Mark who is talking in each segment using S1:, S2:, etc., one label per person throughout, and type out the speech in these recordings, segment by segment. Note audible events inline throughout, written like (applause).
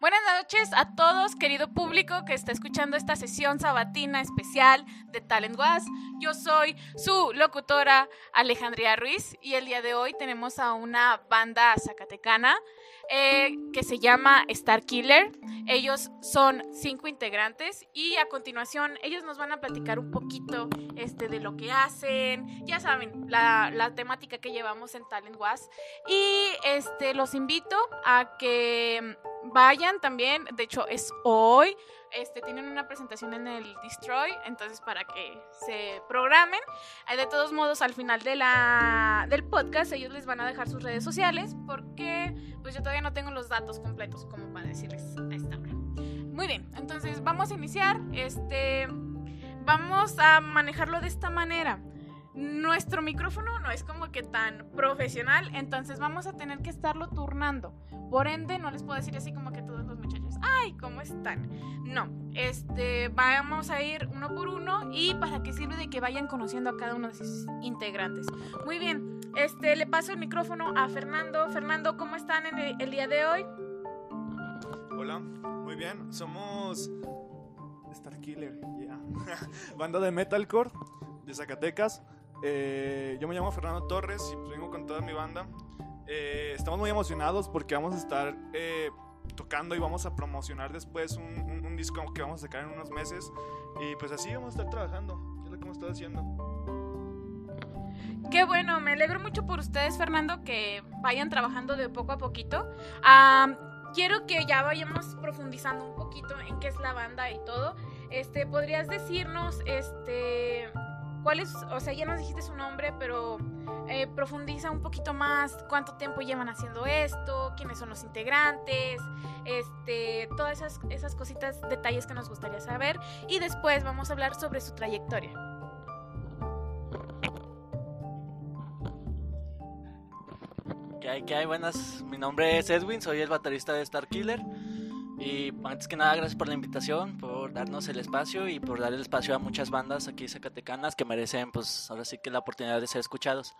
S1: Buenas noches a todos, querido público que está escuchando esta sesión sabatina especial de Talent Was. Yo soy su locutora Alejandría Ruiz y el día de hoy tenemos a una banda zacatecana eh, que se llama Star Killer. Ellos son cinco integrantes y a continuación ellos nos van a platicar un poquito este, de lo que hacen. Ya saben, la, la temática que llevamos en Talent Was. Y este, los invito a que vayan también. De hecho, es hoy. Este, tienen una presentación en el Destroy, entonces para que se programen. Eh, de todos modos, al final de la, del podcast, ellos les van a dejar sus redes sociales porque pues yo todavía no tengo los datos completos como para decirles a esta hora. Muy bien, entonces vamos a iniciar. Este, vamos a manejarlo de esta manera. Nuestro micrófono no es como que tan profesional, entonces vamos a tener que estarlo turnando. Por ende, no les puedo decir así como que todos los muchachos, ay, ¿cómo están? No, este, vamos a ir uno por uno y para que sirve de que vayan conociendo a cada uno de sus integrantes. Muy bien, este, le paso el micrófono a Fernando. Fernando, ¿cómo están en el, día de hoy?
S2: Hola, muy bien, somos Star Killer, yeah. (laughs) banda de metalcore de Zacatecas. Eh, yo me llamo Fernando Torres y pues vengo con toda mi banda. Eh, estamos muy emocionados porque vamos a estar eh, tocando y vamos a promocionar después un, un- un disco que vamos a sacar en unos meses. Y pues así vamos a estar trabajando, es lo que hemos estado haciendo.
S1: Qué bueno, me alegro mucho por ustedes, Fernando, que vayan trabajando de poco a poquito. Am, quiero que ya vayamos profundizando un poquito en qué es la banda y todo. Este, ¿podrías decirnos, este, cuál es, o sea, ya nos dijiste su nombre, pero eh, profundiza un poquito más cuánto tiempo llevan haciendo esto, quiénes son los integrantes, este, todas esas, esas cositas, detalles que nos gustaría saber. Y después vamos a hablar sobre su trayectoria.
S3: ¿Qué hay? ¿Qué hay? Buenas. Mi nombre es Edwin, soy el baterista de Star Killer. Y antes que nada, gracias por la invitación, por darnos el espacio y por dar el espacio a muchas bandas aquí zacatecanas que merecen, pues ahora sí que la oportunidad de ser escuchados.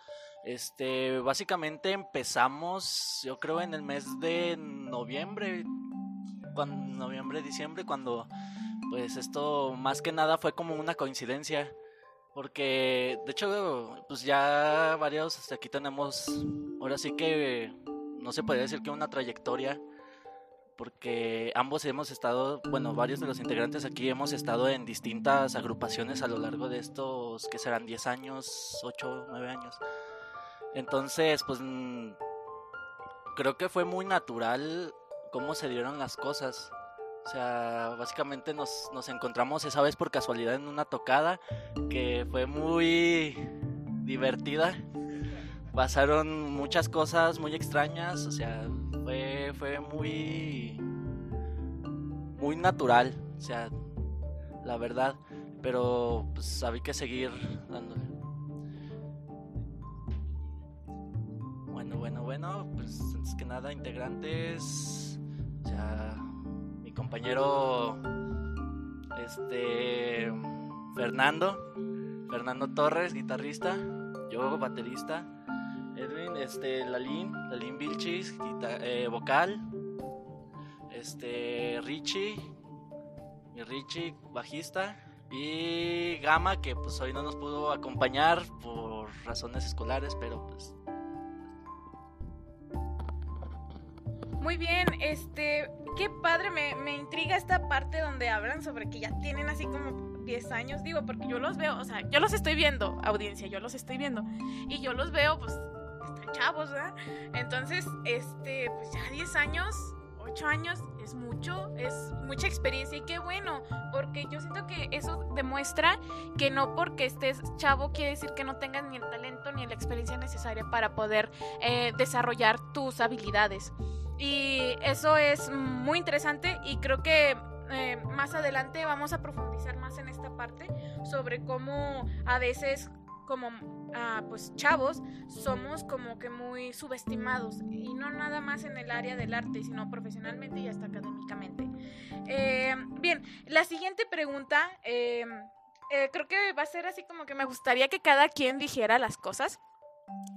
S3: Este, básicamente empezamos, yo creo, en el mes de noviembre, cuando, noviembre, diciembre, cuando pues esto más que nada fue como una coincidencia. Porque, de hecho, pues ya varios hasta aquí tenemos, ahora sí que no se podría decir que una trayectoria, porque ambos hemos estado, bueno, varios de los integrantes aquí hemos estado en distintas agrupaciones a lo largo de estos, que serán 10 años, 8, 9 años. Entonces, pues mm, creo que fue muy natural cómo se dieron las cosas. O sea, básicamente nos, nos encontramos esa vez por casualidad en una tocada que fue muy divertida. Pasaron muchas cosas muy extrañas, o sea, fue, muy, muy natural, o sea, la verdad. Pero pues había que seguir dándole. Bueno, bueno, bueno, pues antes que nada, integrantes, o sea, mi compañero, este, Fernando, Fernando Torres, guitarrista, yo baterista, Este, Lalín, Lalín Vilchis, eh, vocal, este, Richie, mi Richie, bajista, y Gama, que pues hoy no nos pudo acompañar por razones escolares, pero pues.
S1: Muy bien, este, qué padre, me, me intriga esta parte donde hablan sobre que ya tienen así como 10 años, digo, porque yo los veo, o sea, yo los estoy viendo, audiencia, yo los estoy viendo, y yo los veo, pues, chavos, ¿verdad? Entonces, este, pues ya 10 años, 8 años, es mucho, es mucha experiencia, y qué bueno, porque yo siento que eso demuestra que no porque estés chavo quiere decir que no tengas ni el talento ni la experiencia necesaria para poder eh, desarrollar tus habilidades. Y eso es muy interesante y creo que eh, más adelante vamos a profundizar más en esta parte sobre cómo a veces como ah, pues chavos somos como que muy subestimados y no nada más en el área del arte sino profesionalmente y hasta académicamente. Eh, bien la siguiente pregunta eh, eh, creo que va a ser así como que me gustaría que cada quien dijera las cosas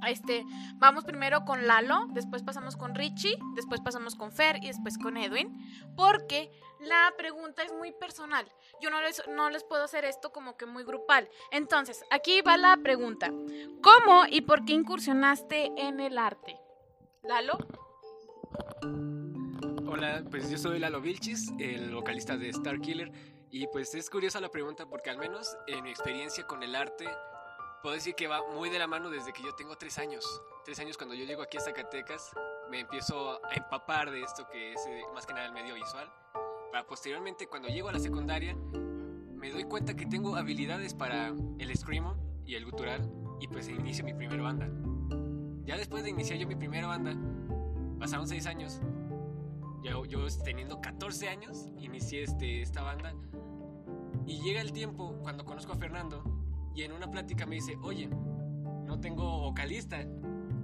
S1: Este, vamos primero con Lalo, después pasamos con Richie, después pasamos con Fer y después con Edwin, porque la pregunta es muy personal. Yo no les, no les puedo hacer esto como que muy grupal. Entonces, aquí va la pregunta. ¿Cómo y por qué incursionaste en el arte? Lalo.
S4: Hola, pues yo soy Lalo Vilchis, el vocalista de Star Killer. Y pues es curiosa la pregunta porque al menos en mi experiencia con el arte, puedo decir que va muy de la mano desde que yo tengo tres años. Tres años cuando yo llego aquí a Zacatecas, me empiezo a empapar de esto que es eh, más que nada el medio visual. Para posteriormente, cuando llego a la secundaria, me doy cuenta que tengo habilidades para el screamo y el gutural y pues inicio mi primera banda. Ya después de iniciar yo mi primera banda, pasaron seis años. Yo, yo teniendo 14 años, inicié este, esta banda. Y llega el tiempo cuando conozco a Fernando y en una plática me dice, oye, no tengo vocalista.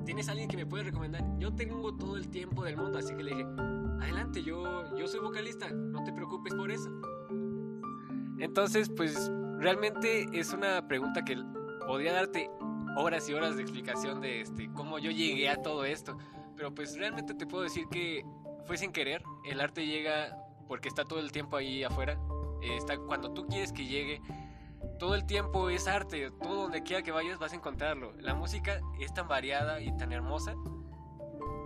S4: ¿Tienes alguien que me puede recomendar? Yo tengo todo el tiempo del mundo, así que le dije, adelante, yo, yo soy vocalista, no te preocupes por eso. Entonces, pues realmente es una pregunta que podría darte horas y horas de explicación de este, cómo yo llegué a todo esto. Pero pues realmente te puedo decir que fue sin querer. El arte llega porque está todo el tiempo ahí afuera. Está cuando tú quieres que llegue. Todo el tiempo es arte. Todo donde quiera que vayas vas a encontrarlo. La música es tan variada y tan hermosa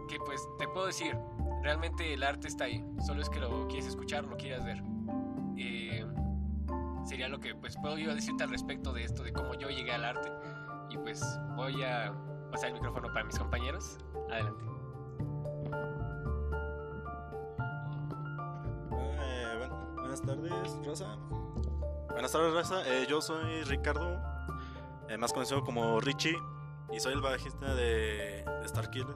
S4: que pues te puedo decir, realmente el arte está ahí. Solo es que lo quieres escuchar, lo quieras ver. Eh, sería lo que pues puedo yo decirte al respecto de esto, de cómo yo llegué al arte. Y pues voy a pasar el micrófono para mis compañeros. Adelante.
S5: Eh, bueno, buenas tardes, Rosa. Buenas tardes, Rosa. Eh, yo soy Ricardo, eh, más conocido como Richie, y soy el bajista de, de Starkiller.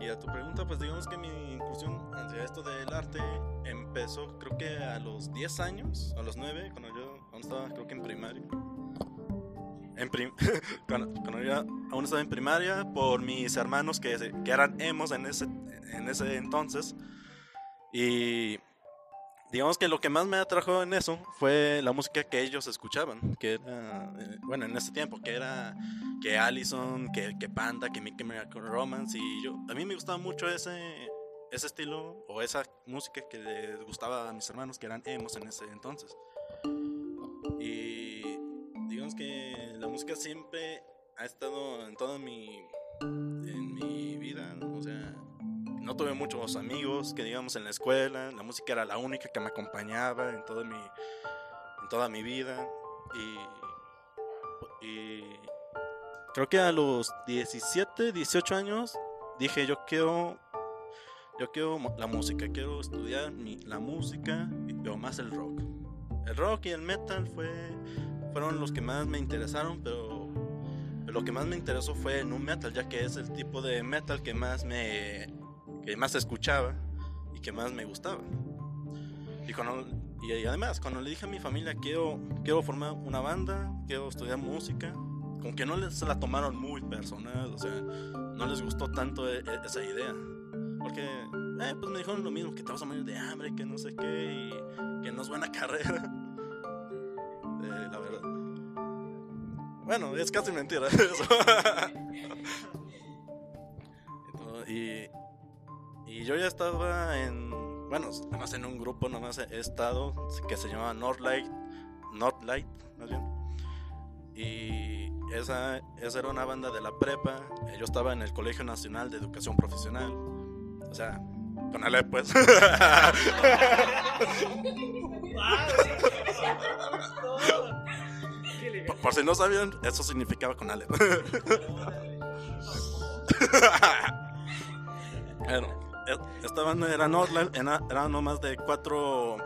S5: Y a tu pregunta, pues digamos que mi incursión hacia esto del arte empezó creo que a los 10 años, a los 9, cuando yo aún estaba creo que en primaria. En prim (laughs) cuando, yo aún estaba en primaria por mis hermanos que, que eran emos en ese, en ese entonces. Y digamos que lo que más me atrajo en eso fue la música que ellos escuchaban, que era, eh, bueno, en ese tiempo, que era que Allison, que, que Panda, que Mickey Miracle Romance, y yo, a mí me gustaba mucho ese, ese estilo o esa música que les gustaba a mis hermanos, que eran emos en ese entonces. Y digamos que la música siempre ha estado en toda mi, en mi no tuve muchos amigos que digamos en la escuela, la música era la única que me acompañaba en toda mi, en toda mi vida y, creo que a los 17, 18 años dije yo quiero, yo quiero la música, quiero estudiar la música, pero más el rock. El rock y el metal fue, fueron los que más me interesaron, pero lo que más me interesó fue el nu metal, ya que es el tipo de metal que más me que más escuchaba y que más me gustaba. Y, cuando, y, además, cuando le dije a mi familia quiero, quiero formar una banda, quiero estudiar música, como que no les, se la tomaron muy personal, o sea, no les gustó tanto e- e- esa idea. Porque, eh, pues me dijeron lo mismo, que te vas a morir de hambre, que no sé qué, y que no es buena (laughs) carrera. Eh, la verdad. Bueno, es casi mentira (laughs) eso. (laughs) Entonces, y, y yo ya estaba en, bueno, nomás en un grupo, nomás he estado, que se llamaba Northlight, Northlight, más bien. Y esa, esa era una banda de la prepa. Yo estaba en el Colegio Nacional de Educación Profesional. O sea, con Ale, pues. (laughs) por, por si no sabían, eso significaba con Ale. (laughs) Bueno, esta banda era Northland, era, era nomás de cuatro,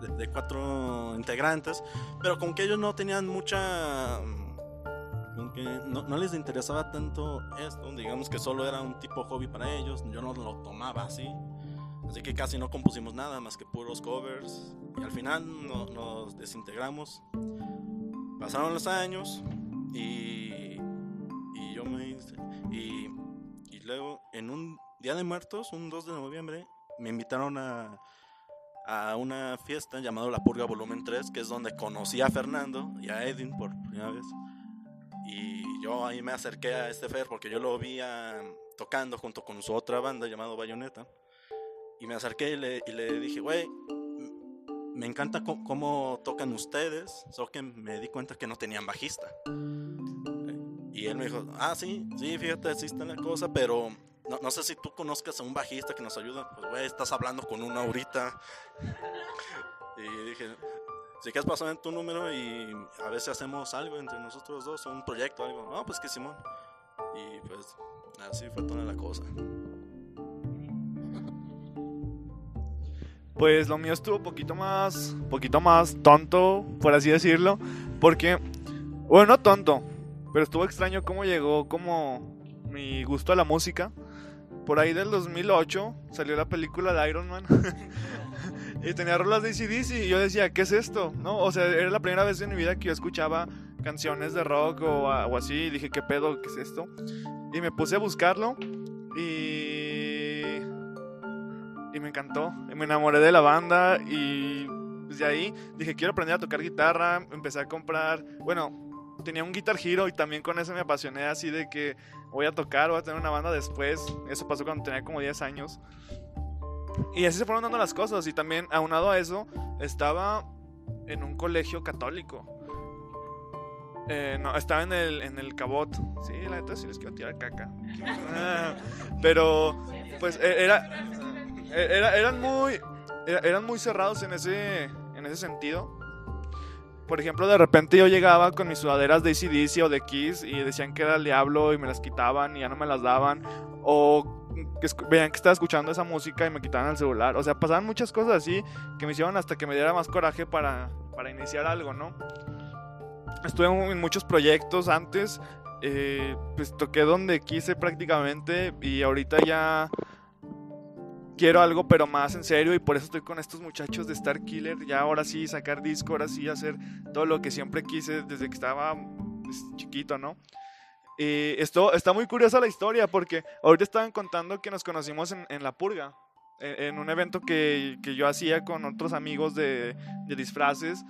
S5: de, de cuatro integrantes, pero con que ellos no tenían mucha, mm, como que no, no les interesaba tanto esto, digamos que solo era un tipo hobby para ellos, yo no lo tomaba así, así que casi no compusimos nada más que puros covers, y al final no- nos desintegramos, pasaron los años y, y yo me y, y luego en un Día de Muertos, un 2 de noviembre, me invitaron a, a una fiesta llamada La Purga Volumen 3, que es donde conocí a Fernando y a Edwin por primera vez. Y yo ahí me acerqué a este Fer porque yo lo vi ah, tocando junto con su otra banda llamado Bayonetta. Y me acerqué y le, y le dije, güey, me encanta cómo tocan ustedes, solo que me di cuenta que no tenían bajista. Y él me dijo, ah, sí, sí, fíjate, existe la cosa, pero no, no sé si tú conozcas a un bajista que nos ayuda. Pues, güey, estás hablando con uno ahorita. Y dije, si quieres pasar tu número y a si hacemos algo entre nosotros dos, un proyecto, algo. No, pues que Simón. Y pues así fue toda la cosa.
S2: Pues lo mío estuvo poquito más, poquito más tonto, por así decirlo, porque, bueno, no tonto, pero estuvo extraño cómo llegó como mi gusto a la música. Por ahí del 2008 salió la película de Iron Man (laughs) y tenía rolas de ACDC y yo decía, ¿qué es esto? ¿No? O sea, era la primera vez en mi vida que yo escuchaba canciones de rock o, o así y dije, ¿qué pedo? ¿Qué es esto? Y me puse a buscarlo y y me encantó. Y me enamoré de la banda y desde ahí dije, quiero aprender a tocar guitarra. Empecé a comprar, bueno, tenía un Guitar Hero y también con eso me apasioné así de que voy a tocar, voy a tener una banda después. Eso pasó cuando tenía como 10 años. Y así se fueron dando las cosas y también aunado a eso estaba en un colegio católico. Eh, no, estaba en el, en el Cabot. Sí, la neta sí les quiero tirar caca. Ah, Pero, pues, e- era, e- era- eran muy era- eran muy cerrados en ese en ese sentido por ejemplo de repente yo llegaba con mis sudaderas de ACDC o de Kiss y decían que era el diablo y me las quitaban y ya no me las daban. O que veían que estaba escuchando esa música y me quitaban el celular. O sea pasaban muchas cosas así que me hicieron hasta que me diera más coraje para para iniciar algo no estuve en muchos proyectos antes eh, pues toqué donde quise prácticamente y ahorita ya quiero algo pero más en serio y por eso estoy con estos muchachos de Star Killer, ya ahora sí sacar disco, ahora sí hacer todo lo que siempre quise desde que estaba pues, chiquito, ¿no? Y esto está muy curiosa la historia porque ahorita estaban contando que nos conocimos en, en La Purga, en, en un evento que, que yo hacía con otros amigos de, de disfraces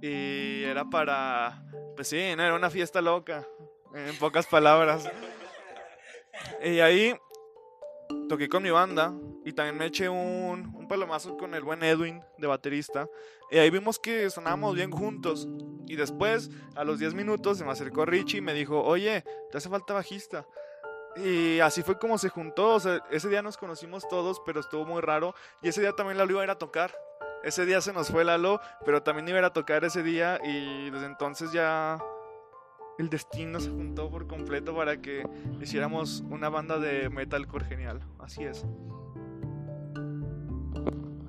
S2: y era para, pues sí, era una fiesta loca, en pocas palabras. (laughs) Y ahí toqué con mi banda y también me eché un, un palomazo con el buen Edwin de baterista. Y ahí vimos que sonábamos bien juntos. Y después, a los 10 minutos, se me acercó Richie y me dijo, oye, te hace falta bajista. Y así fue como se juntó. O sea, ese día nos conocimos todos, pero estuvo muy raro. Y ese día también Lalo iba a ir a tocar. Ese día se nos fue Lalo, pero también iba a ir a tocar ese día. Y desde entonces ya el destino se juntó por completo para que hiciéramos una banda de metalcore genial. Así es.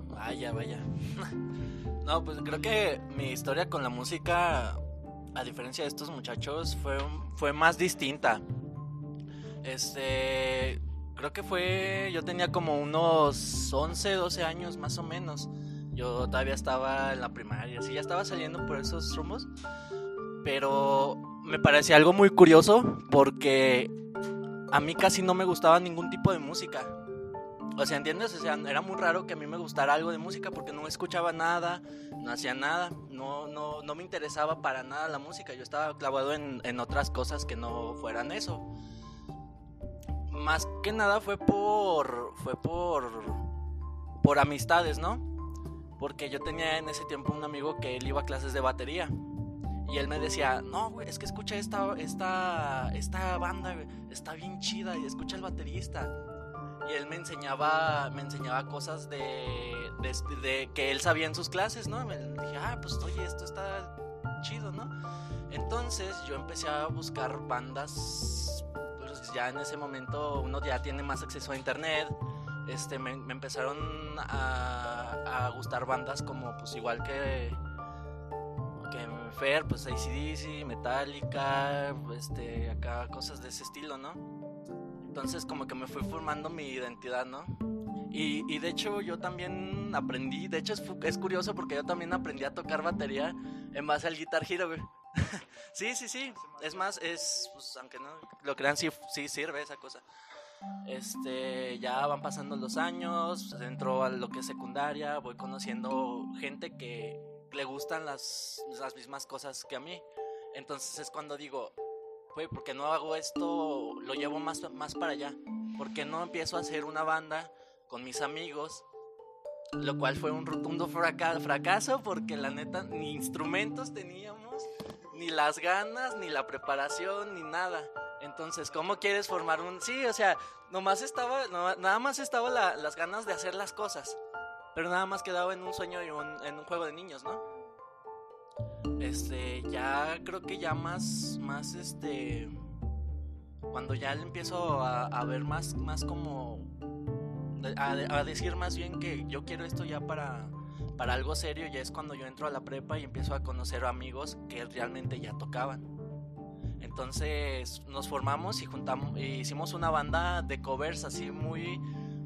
S3: Vaya, vaya. (laughs) No, pues creo que mi historia con la música, a diferencia de estos muchachos, fue, fue más distinta. Este, creo que fue, yo tenía como unos 11, 12 años más o menos. Yo todavía estaba en la primaria, sí, ya estaba saliendo por esos rumbos. Pero me parecía algo muy curioso porque a mí casi no me gustaba ningún tipo de música. O sea, ¿entiendes? O sea, era muy raro que a mí me gustara algo de música porque no escuchaba nada, no hacía nada, no, no, no me interesaba para nada la música. Yo estaba clavado en, en otras cosas que no fueran eso. Más que nada fue por. fue por. por amistades, ¿no? Porque yo tenía en ese tiempo un amigo que él iba a clases de batería. Y él me decía, no, güey, es que escucha esta, esta, esta banda, está bien chida y escucha el baterista y él me enseñaba me enseñaba cosas de, de, que él sabía en sus clases, ¿no? Me dije, ah, pues oye, esto está chido, ¿no? Entonces yo empecé a buscar bandas, pues ya en ese momento uno ya tiene más acceso a internet, este, me, me empezaron a, a gustar bandas como pues igual que Fer, pues ACDC, Metallica, este, acá cosas de ese estilo, ¿no? Entonces como que me fui formando mi identidad, ¿no? Y, y de hecho yo también aprendí, de hecho es, es curioso porque yo también aprendí a tocar batería en base al Guitar Hero, güey. (laughs) sí, sí, sí. Es más, es, pues, aunque no lo crean, sí, sí sirve esa cosa. Este, ya van pasando los años, entro a lo que es secundaria, voy conociendo gente que le gustan las, las mismas cosas que a mí. Entonces es cuando digo, güey, ¿por qué no hago esto? Lo llevo más, más para allá. ¿Por qué no empiezo a hacer una banda con mis amigos? Lo cual fue un rotundo fraca- fracaso porque la neta ni instrumentos teníamos, ni las ganas, ni la preparación, ni nada. Entonces, ¿cómo quieres formar un...? Sí, o sea, nomás estaba, nada más estaba la- las ganas de hacer las cosas. Pero nada más quedaba en un sueño y un- en un juego de niños, ¿no? Este, ya creo que ya más, más este... Cuando ya le empiezo a, ver más, más como... A, a decir más bien que yo quiero esto ya para, para algo serio, ya es cuando yo entro a la prepa y empiezo a conocer amigos que realmente ya tocaban. Entonces nos formamos y juntamos, e hicimos una banda de covers así muy,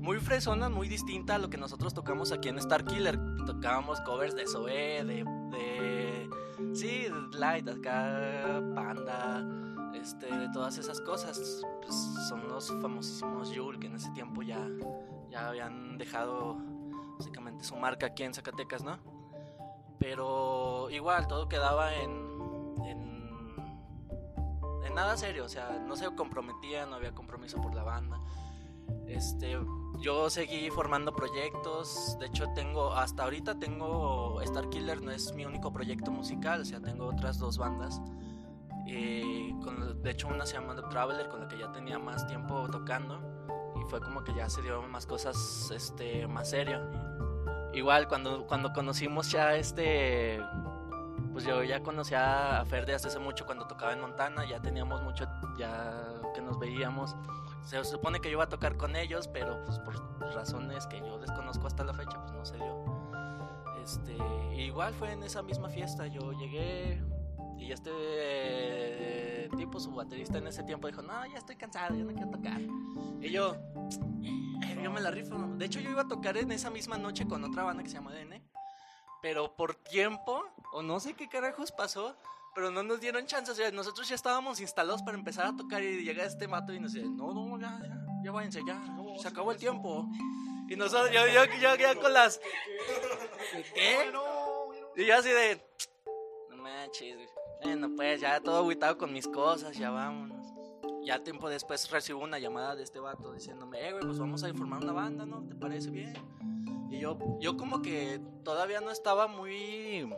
S3: muy fresona, muy distinta a lo que nosotros tocamos aquí en Star Killer. Tocábamos covers de Zoé, de, de sí, Light, acá, Panda, este, de todas esas cosas. Pues son los famosísimos Yul que en ese tiempo ya, ya habían dejado básicamente su marca aquí en Zacatecas, ¿no? Pero igual todo quedaba en, en, en nada serio, o sea, no se comprometía, no había compromiso por la banda. Este, yo seguí formando proyectos, de hecho tengo, hasta ahorita tengo, Star Killer no es mi único proyecto musical, o sea, tengo otras dos bandas. Eh, de hecho una se llama The Traveler, con la que ya tenía más tiempo tocando y fue como que ya se dio más cosas este, más serio. Igual cuando, cuando conocimos ya este, pues yo ya conocía a Fer de hace mucho cuando tocaba en Montana, ya teníamos mucho ya que nos veíamos. Se supone que yo iba a tocar con ellos, pero pues por razones que yo desconozco hasta la fecha, pues no se dio. Este, igual fue en esa misma fiesta, yo llegué y este eh, tipo, su baterista en ese tiempo dijo, no, ya estoy cansado, ya no quiero tocar. Y yo, "Eh, yo me la rifo. ¿no?". De hecho, yo iba a tocar en esa misma noche con otra banda que se llama DN. Pero por tiempo, o no sé qué carajos pasó, pero no nos dieron chance. O sea, nosotros ya estábamos instalados para empezar a tocar y llega este mato y nos dice, no, no, ya, ya, ya váyanse, ya, se acabó el tiempo. Y nosotros, yo, yo, yo, ya con las... ¿Qué? Y yo así de... No manches, güey. Bueno, pues ya todo agüitado con mis cosas, ya vámonos. Ya tiempo después recibo una llamada de este vato diciéndome, eh, güey, pues vamos a formar una banda, ¿no? ¿Te parece bien? Y yo, yo como que todavía no estaba muy...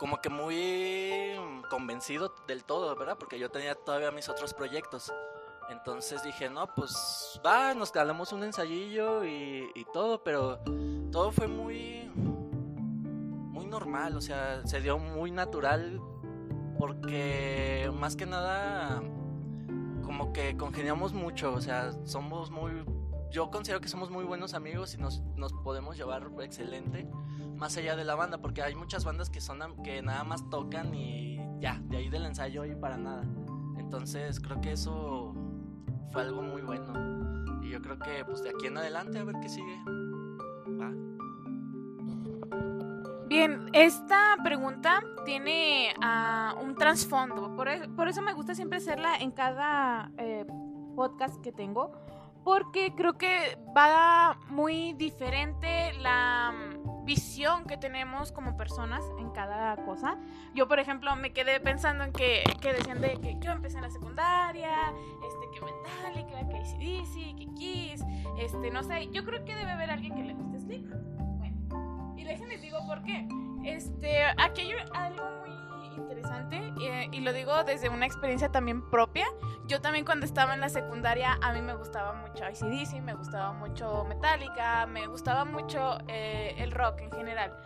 S3: Como que muy convencido del todo, ¿verdad? Porque yo tenía todavía mis otros proyectos. Entonces dije, no, pues va, nos calamos un ensayillo y, y todo, pero todo fue muy, muy normal, o sea, se dio muy natural porque más que nada como que congeniamos mucho, o sea, somos muy, yo considero que somos muy buenos amigos y nos, nos podemos llevar excelente más allá de la banda, porque hay muchas bandas que son que nada más tocan y ya, de ahí del ensayo y para nada. Entonces creo que eso fue algo muy bueno. Y yo creo que pues de aquí en adelante a ver qué sigue. Va.
S1: Bien, esta pregunta tiene ah, un trasfondo, por, e- por eso me gusta siempre hacerla en cada eh, podcast que tengo, porque creo que va muy diferente la visión que tenemos como personas en cada cosa. Yo, por ejemplo, me quedé pensando en que, que decían de que yo empecé en la secundaria, este, que Metallica, que ACDC, que Kiss, este, no sé, yo creo que debe haber alguien que le guste Slipknot. Bueno, y déjenles digo por qué. Este, aquí hay algo muy interesante eh, y lo digo desde una experiencia también propia. Yo también cuando estaba en la secundaria a mí me gustaba mucho ICDC, me gustaba mucho Metallica, me gustaba mucho eh, el rock en general.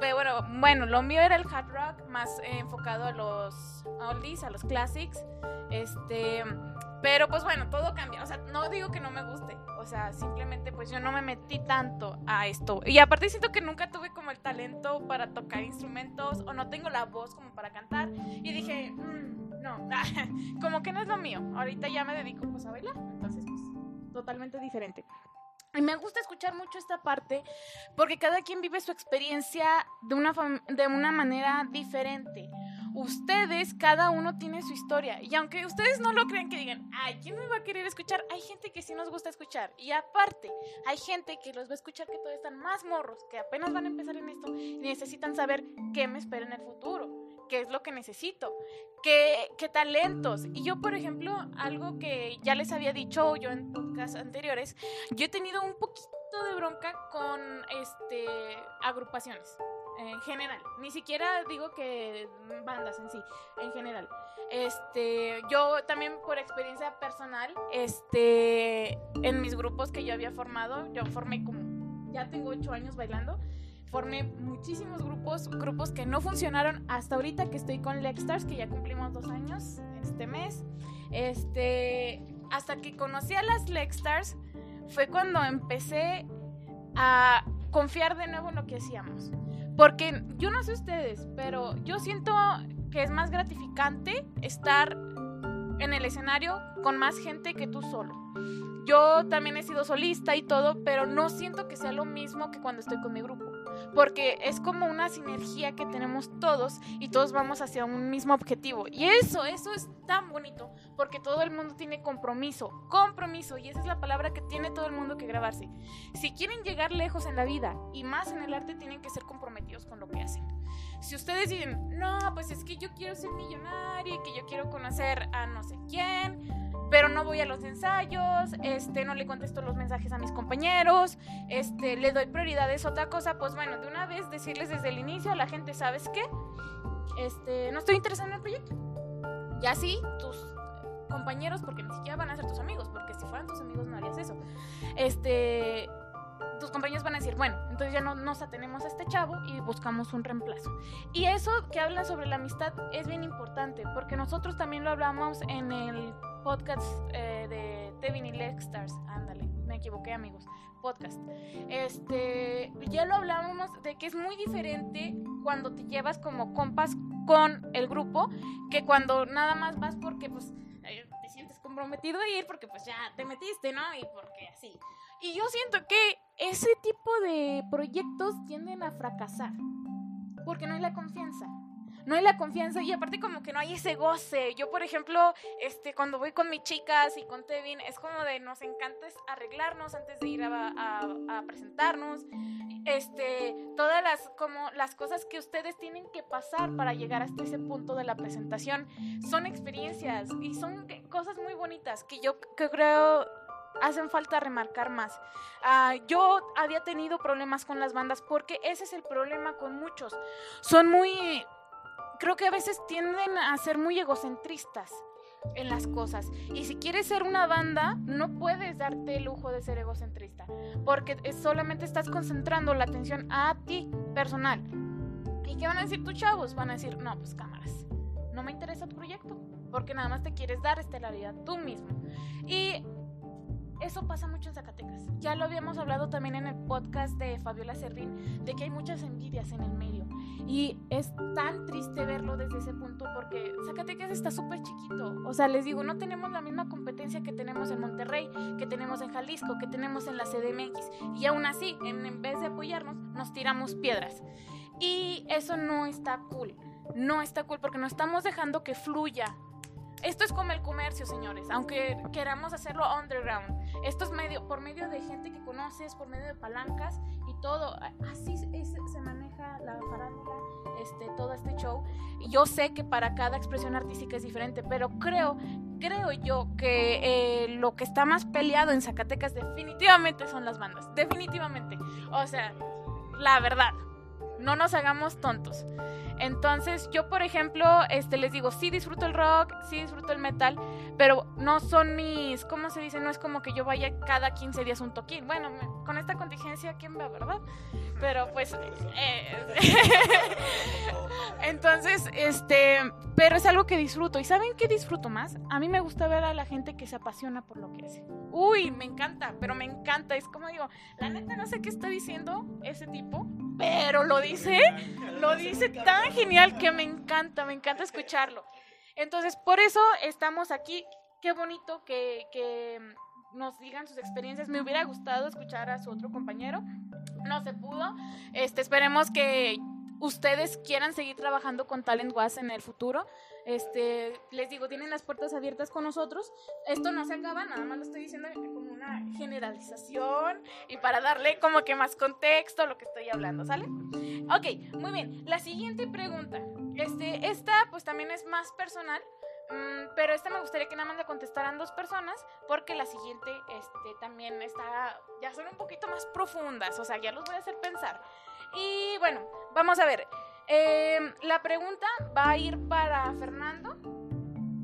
S1: Pero bueno, bueno, lo mío era el hard rock más eh, enfocado a los oldies, a los classics. Este, pero pues bueno, todo cambia. O sea, no digo que no me guste. O sea, simplemente pues yo no me metí tanto a esto. Y aparte siento que nunca tuve como el talento para tocar instrumentos o no tengo la voz como para cantar. Y dije, "Mm, no, (laughs) como que no es lo mío. Ahorita ya me dedico pues a bailar. Entonces pues totalmente diferente. Y me gusta escuchar mucho esta parte porque cada quien vive su experiencia de una, de una manera diferente. Ustedes, cada uno tiene su historia. Y aunque ustedes no lo crean que digan, ay, ¿quién me va a querer escuchar? Hay gente que sí nos gusta escuchar. Y aparte, hay gente que los va a escuchar que todavía están más morros, que apenas van a empezar en esto y necesitan saber qué me espera en el futuro. Qué es lo que necesito, qué, qué talentos. Y yo, por ejemplo, algo que ya les había dicho yo en podcasts anteriores, yo he tenido un poquito de bronca con este agrupaciones en general. Ni siquiera digo que bandas en sí, en general. Este, yo también por experiencia personal, este, en mis grupos que yo había formado, yo formé como, ya tengo ocho años bailando, formé muchísimos grupos, grupos que no funcionaron hasta ahorita que estoy con Lexstars, que ya cumplimos dos años este mes. Este, hasta que conocí a las Lexstars, fue cuando empecé a confiar de nuevo en lo que hacíamos. Porque yo no sé ustedes, pero yo siento que es más gratificante estar en el escenario con más gente que tú solo. Yo también he sido solista y todo, pero no siento que sea lo mismo que cuando estoy con mi grupo porque es como una sinergia que tenemos todos y todos vamos hacia un mismo objetivo. Y eso, eso es tan bonito, porque todo el mundo tiene compromiso, compromiso, y esa es la palabra que tiene todo el mundo que grabarse. Si quieren llegar lejos en la vida y más en el arte, tienen que ser comprometidos con lo que hacen. Si ustedes dicen, no, pues es que yo quiero ser millonario, que yo quiero conocer a no sé quién, pero no voy a los ensayos, este, no le contesto los mensajes a mis compañeros, este, le doy prioridades a otra cosa, pues bueno, de una vez decirles desde el inicio a la gente, ¿sabes qué? Este, no estoy interesado en el proyecto. Y así tus compañeros, porque ni siquiera van a ser tus amigos, porque si fueran tus amigos no harías eso. Este, tus compañeros van a decir, bueno, entonces ya no nos atenemos a este chavo y buscamos un reemplazo. Y eso que habla sobre la amistad es bien importante, porque nosotros también lo hablamos en el podcast eh, de Tevin y Lexstars. Ándale, me equivoqué, amigos. Podcast. Este, ya lo hablábamos de que es muy diferente cuando te llevas como compas con el grupo que cuando nada más vas porque pues eh, te sientes comprometido a ir porque pues ya te metiste, ¿no? Y porque así. Y yo siento que ese tipo de proyectos tienden a fracasar porque no hay la confianza no hay la confianza y aparte como que no hay ese goce. Yo, por ejemplo, este, cuando voy con mis chicas y con Tevin, es como de nos encanta arreglarnos antes de ir a, presentarnos. Este, todas las, como las cosas que ustedes tienen que pasar para llegar hasta ese punto de la presentación son experiencias y son cosas muy bonitas que yo que creo hacen falta remarcar más. Ah, yo había tenido problemas con las bandas porque ese es el problema con muchos. Son muy creo que a veces tienden a ser muy egocentristas en las cosas. Y si quieres ser una banda, no puedes darte el lujo de ser egocentrista, porque solamente estás concentrando la atención a ti personal. ¿Y qué van a decir tus chavos? Van a decir, no, pues cámaras, no me interesa tu proyecto, porque nada más te quieres dar estelaridad tú mismo. Y eso pasa mucho en Zacatecas. Ya lo habíamos hablado también en el podcast de Fabiola Servín, de que hay muchas envidias en el medio. Y es tan triste verlo desde ese punto porque Zacatecas está súper chiquito. O sea, les digo, no tenemos la misma competencia que tenemos en Monterrey, que tenemos en Jalisco, que tenemos en la CDMX. Y aún así, en, en vez de apoyarnos, nos tiramos piedras. Y eso no está cool. No está cool porque no estamos dejando que fluya esto es como el comercio, señores, aunque queramos hacerlo underground. Esto es medio, por medio de gente que conoces, por medio de palancas y todo. Así se maneja la farándula, este, todo este show. Yo sé que para cada expresión artística es diferente, pero creo, creo yo que eh, lo que está más peleado en Zacatecas definitivamente son las bandas. Definitivamente. O sea, la verdad. No nos hagamos tontos. Entonces, yo, por ejemplo, este, les digo, sí disfruto el rock, sí disfruto el metal, pero no son mis, ¿cómo se dice? No es como que yo vaya cada 15 días un toquín. Bueno, con esta contingencia, ¿quién va, verdad? Pero pues... Eh, (laughs) entonces, este, pero es algo que disfruto. ¿Y saben qué disfruto más? A mí me gusta ver a la gente que se apasiona por lo que hace. Uy, me encanta, pero me encanta. Es como digo, la neta no sé qué está diciendo ese tipo, pero lo dice, lo dice tan genial que me encanta, me encanta escucharlo. Entonces, por eso estamos aquí. Qué bonito que, que nos digan sus experiencias. Me hubiera gustado escuchar a su otro compañero. No se pudo. Este, esperemos que ustedes quieran seguir trabajando con Talent Was en el futuro. Este, les digo, tienen las puertas abiertas con nosotros. Esto no se acaba, nada más lo estoy diciendo como una generalización y para darle como que más contexto a lo que estoy hablando, ¿sale? Ok, muy bien. La siguiente pregunta. Este, esta pues también es más personal. Mm, pero esta me gustaría que nada más le contestaran dos personas, porque la siguiente este, también está, ya son un poquito más profundas, o sea, ya los voy a hacer pensar. Y bueno, vamos a ver. Eh, la pregunta va a ir para Fernando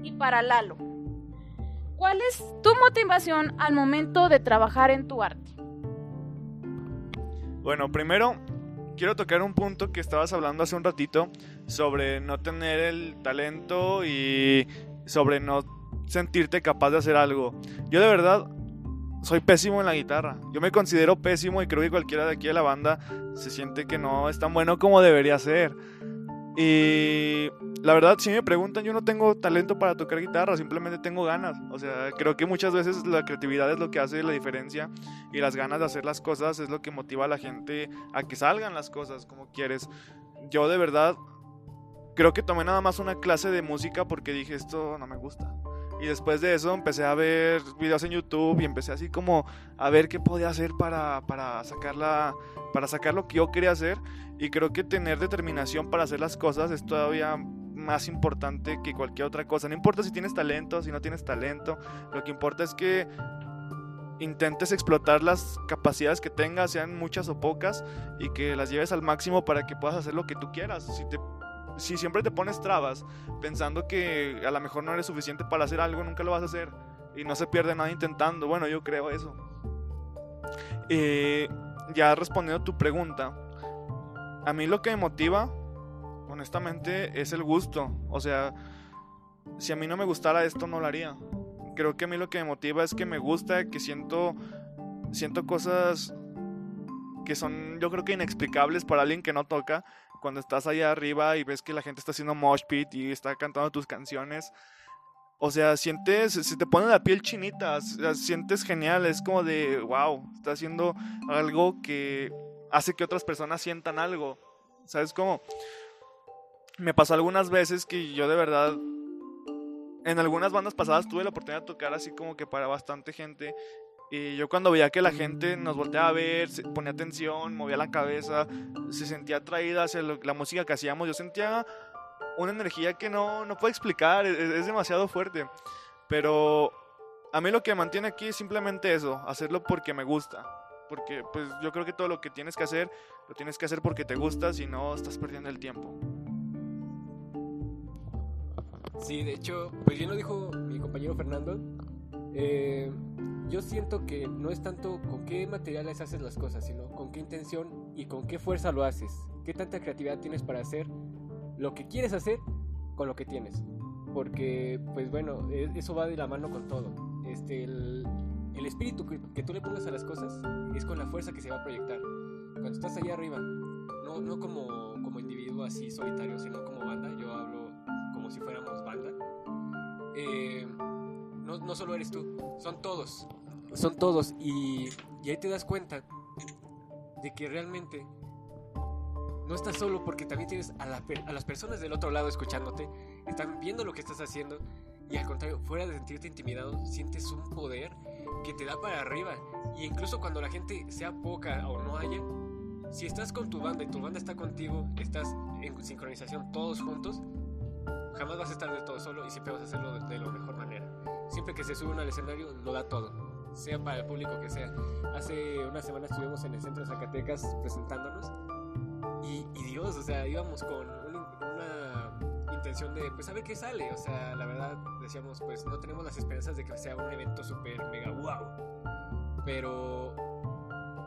S1: y para Lalo. ¿Cuál es tu motivación al momento de trabajar en tu arte?
S2: Bueno, primero quiero tocar un punto que estabas hablando hace un ratito sobre no tener el talento y sobre no sentirte capaz de hacer algo. Yo de verdad soy pésimo en la guitarra. Yo me considero pésimo y creo que cualquiera de aquí de la banda se siente que no es tan bueno como debería ser. Y la verdad, si me preguntan, yo no tengo talento para tocar guitarra, simplemente tengo ganas. O sea, creo que muchas veces la creatividad es lo que hace la diferencia y las ganas de hacer las cosas es lo que motiva a la gente a que salgan las cosas como quieres. Yo de verdad creo que tomé nada más una clase de música porque dije esto no me gusta. Y después de eso empecé a ver videos en YouTube y empecé así como a ver qué podía hacer para, para, sacarla, para sacar lo que yo quería hacer. Y creo que tener determinación para hacer las cosas es todavía más importante que cualquier otra cosa. No importa si tienes talento, si no tienes talento. Lo que importa es que intentes explotar las capacidades que tengas, sean muchas o pocas, y que las lleves al máximo para que puedas hacer lo que tú quieras. Si siempre te pones trabas pensando que a lo mejor no eres suficiente para hacer algo, nunca lo vas a hacer. Y no se pierde nada intentando. Bueno, yo creo eso. Eh, ya respondiendo a tu pregunta, a mí lo que me motiva, honestamente, es el gusto. O sea, si a mí no me gustara esto, no lo haría. Creo que a mí lo que me motiva es que me gusta, que siento, siento cosas que son, yo creo que inexplicables para alguien que no toca cuando estás allá arriba y ves que la gente está haciendo mosh pit y está cantando tus canciones. O sea, sientes, se te pone la piel chinita, sientes genial, es como de, wow, está haciendo algo que hace que otras personas sientan algo. ¿Sabes cómo? Me pasó algunas veces que yo de verdad, en algunas bandas pasadas tuve la oportunidad de tocar así como que para bastante gente y yo cuando veía que la gente nos volteaba a ver, ponía atención, movía la cabeza, se sentía atraída hacia la música que hacíamos, yo sentía una energía que no, no puedo explicar, es, es, demasiado fuerte. Pero a mí lo que mantiene aquí es simplemente eso, hacerlo porque me gusta. Porque pues yo creo que todo lo que tienes que hacer, lo tienes que hacer porque te gusta, si no estás perdiendo el tiempo.
S4: Sí, de hecho, pues bien lo dijo mi compañero Fernando. Eh, yo siento que no es tanto con qué materiales haces las cosas, sino con qué intención y con qué fuerza lo haces. Qué tanta creatividad tienes para hacer lo que quieres hacer con lo que tienes. Porque, pues bueno, e, eso va de la mano con todo. Este, el, espíritu que, tú le pongas a las cosas es con la fuerza que se va a proyectar. Cuando estás allá arriba, no, no como, como individuo así solitario, sino como banda, yo hablo como si fuéramos banda. Eh, no, solo eres tú, son todos son todos. Y, ahí te das cuenta de que realmente no estás solo porque también tienes a, las personas del otro lado escuchándote, están viendo lo que estás haciendo y al contrario, fuera de sentirte intimidado, sientes un poder que te da para arriba. Y incluso cuando la gente sea poca o no haya, si estás con tu banda y tu banda está contigo, estás en sincronización todos juntos, jamás vas a estar de todo solo y siempre vas a hacerlo de, de la mejor manera. Siempre que se sube uno al escenario, lo da todo sea para el público que sea. Hace una semana estuvimos en el centro de Zacatecas presentándonos y, Dios, o sea, íbamos con una, intención de, pues, a ver qué sale. O sea, la verdad, decíamos, pues, no tenemos las esperanzas de que sea un evento súper mega wow. Pero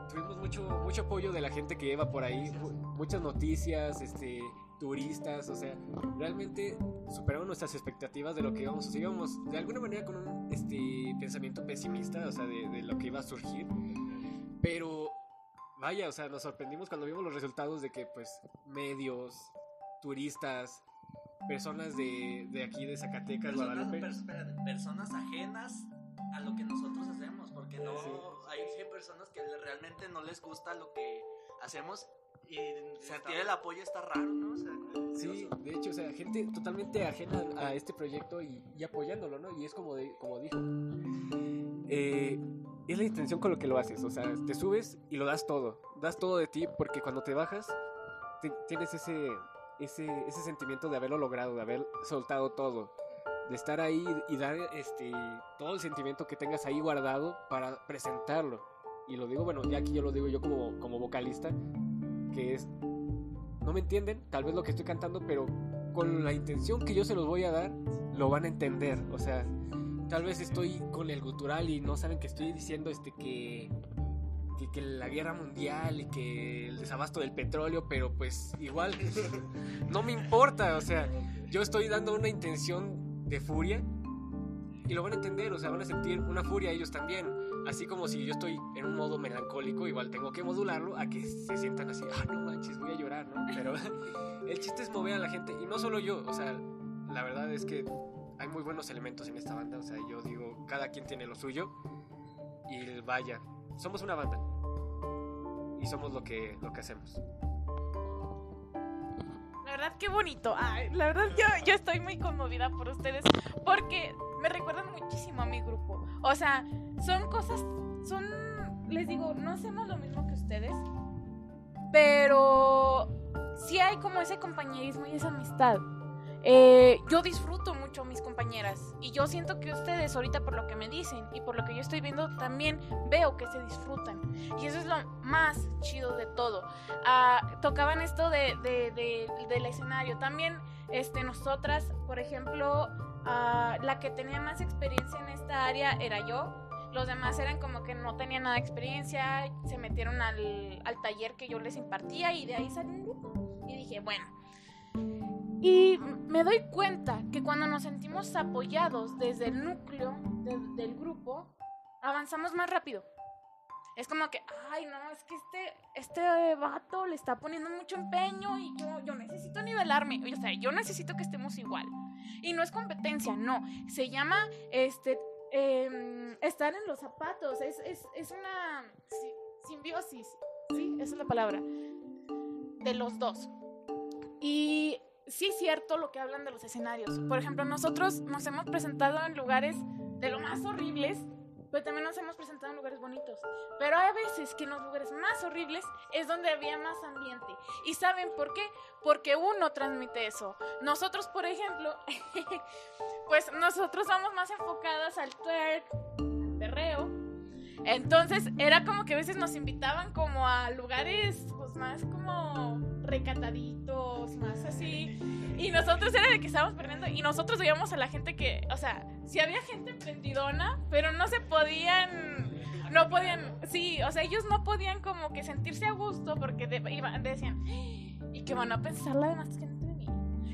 S4: tuvimos mucho, mucho apoyo de la gente que iba por ahí, muchas noticias, este, turistas, o sea, realmente superaron nuestras expectativas de lo que íbamos, o sea, íbamos de alguna manera con un este, pensamiento pesimista, o sea, de, lo que iba a surgir, pero vaya, o sea, nos sorprendimos cuando vimos los resultados de que, pues, medios, turistas, personas de, de aquí, de Zacatecas,
S3: personas, Guadalupe. personas ajenas a lo que nosotros hacemos, porque no hay personas que realmente no les gusta lo que hacemos Y sentir el apoyo está raro, ¿no? O sea, como
S4: Sí, de hecho, o sea, gente totalmente ajena a este proyecto y, y apoyándolo, ¿no? Y es como, de, como dijo, eh, es la intención con lo que lo haces, o sea, te subes y lo das todo, das todo de ti porque cuando te bajas te- tienes ese, ese, ese sentimiento de haberlo logrado, de haber soltado todo, de estar ahí y dar este, todo el sentimiento que tengas ahí guardado para presentarlo. Y lo digo, bueno, ya aquí yo lo digo yo como, como vocalista, que es no me entienden, tal vez lo que estoy cantando, pero con la intención que yo se los voy a dar, lo van a entender. O sea, tal vez estoy con el gutural y no saben que estoy diciendo este que, que, que la guerra mundial y que el desabasto del petróleo, pero pues igual (laughs) no me importa. O sea, yo estoy dando una intención de furia y lo van a entender, o sea, van a sentir una furia ellos también. Así como si yo estoy en un modo melancólico, igual tengo que modularlo a que se sientan así, ah, no manches, voy a llorar, ¿no? Pero (laughs) el chiste es mover a la gente, y no solo yo, o sea, la verdad es que hay muy buenos elementos en esta banda, o sea, yo digo, cada quien tiene lo suyo, y vaya, somos una banda, y somos lo que, lo que hacemos.
S1: La verdad, qué bonito. Ay, la verdad, yo, yo estoy muy conmovida por ustedes porque me recuerdan muchísimo a mi grupo. O sea, son cosas, son, les digo, no hacemos lo mismo que ustedes, pero sí hay como ese compañerismo y esa amistad. Eh, yo disfruto mucho a mis compañeras y yo siento que ustedes ahorita por lo que me dicen y por lo que yo estoy viendo también veo que se disfrutan y eso es lo más chido de todo. Ah, tocaban esto de, de- de- del escenario. También este, nosotras, por ejemplo, ah, la que tenía más experiencia en esta área era yo. Los demás eran como que no tenían nada de experiencia, se metieron al, al taller que yo les impartía y de ahí salió un grupo. Y dije, bueno. Y me doy cuenta que cuando nos sentimos apoyados desde el núcleo de- del grupo, avanzamos más rápido. Es como que, ay, no, es que este, este vato le está poniendo mucho empeño y yo, yo necesito nivelarme. O sea, yo necesito que estemos igual. Y no es competencia, no. Se llama, este, em, estar en los zapatos. Es, es, es una si- simbiosis, ¿sí? Esa es la palabra. De los dos. Y sí es cierto lo que hablan de los escenarios. Por ejemplo, nosotros nos hemos presentado en lugares de lo más horribles, pero también nos hemos presentado en lugares bonitos. Pero hay veces que en los lugares más horribles es donde había más ambiente. ¿Y saben por qué? Porque uno transmite eso. Nosotros, por ejemplo, (laughs) pues nosotros somos más enfocadas al twerk. Entonces era como que a veces nos invitaban como a lugares pues más como recataditos, más así. Y nosotros era de que estábamos perdiendo y nosotros veíamos a la gente que, o sea, si había gente emprendidona, pero no se podían, no podían, sí, o sea, ellos no podían como que sentirse a gusto porque de- decían, y que van a pensar la demás gente.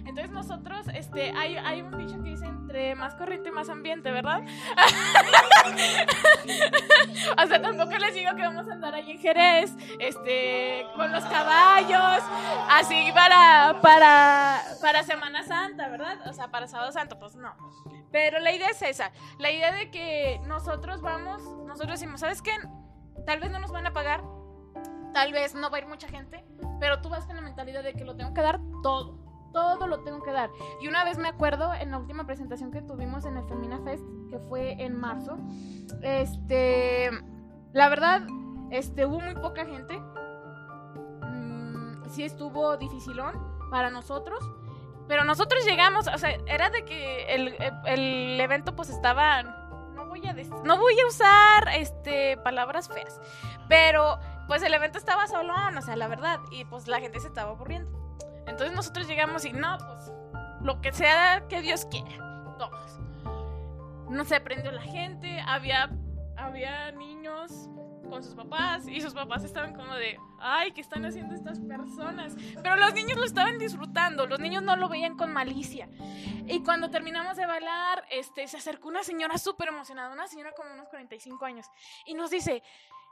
S1: Entonces nosotros, este, hay, hay un dicho que dice entre más corriente más ambiente, ¿verdad? (laughs) o sea, tampoco les digo que vamos a andar ahí en Jerez, este, con los caballos, así para, para, para Semana Santa, ¿verdad? O sea, para Sábado Santo, pues no. Pero la idea es esa, la idea de que nosotros vamos, nosotros decimos, ¿sabes qué? Tal vez no nos van a pagar, tal vez no va a ir mucha gente, pero tú vas con la mentalidad de que lo tengo que dar todo. Todo lo tengo que dar. Y una vez me acuerdo en la última presentación que tuvimos en el Femina Fest, que fue en marzo, este, la verdad, este, hubo muy poca gente. Mm, sí estuvo dificilón para nosotros. Pero nosotros llegamos, o sea, era de que el, el- evento pues estaba, no voy a no voy a usar este palabras feas, pero pues el evento estaba solón, o sea, la verdad, y pues la gente se estaba aburriendo. Entonces nosotros llegamos y no, pues lo que sea que Dios quiera, todos. No se prendió la gente, había, había niños con sus papás y sus papás estaban como de, ay, ¿qué están haciendo estas personas? Pero los niños lo estaban disfrutando, los niños no lo veían con malicia. Y cuando terminamos de bailar, este, se acercó una señora súper emocionada, una señora como unos 45 años, y nos dice,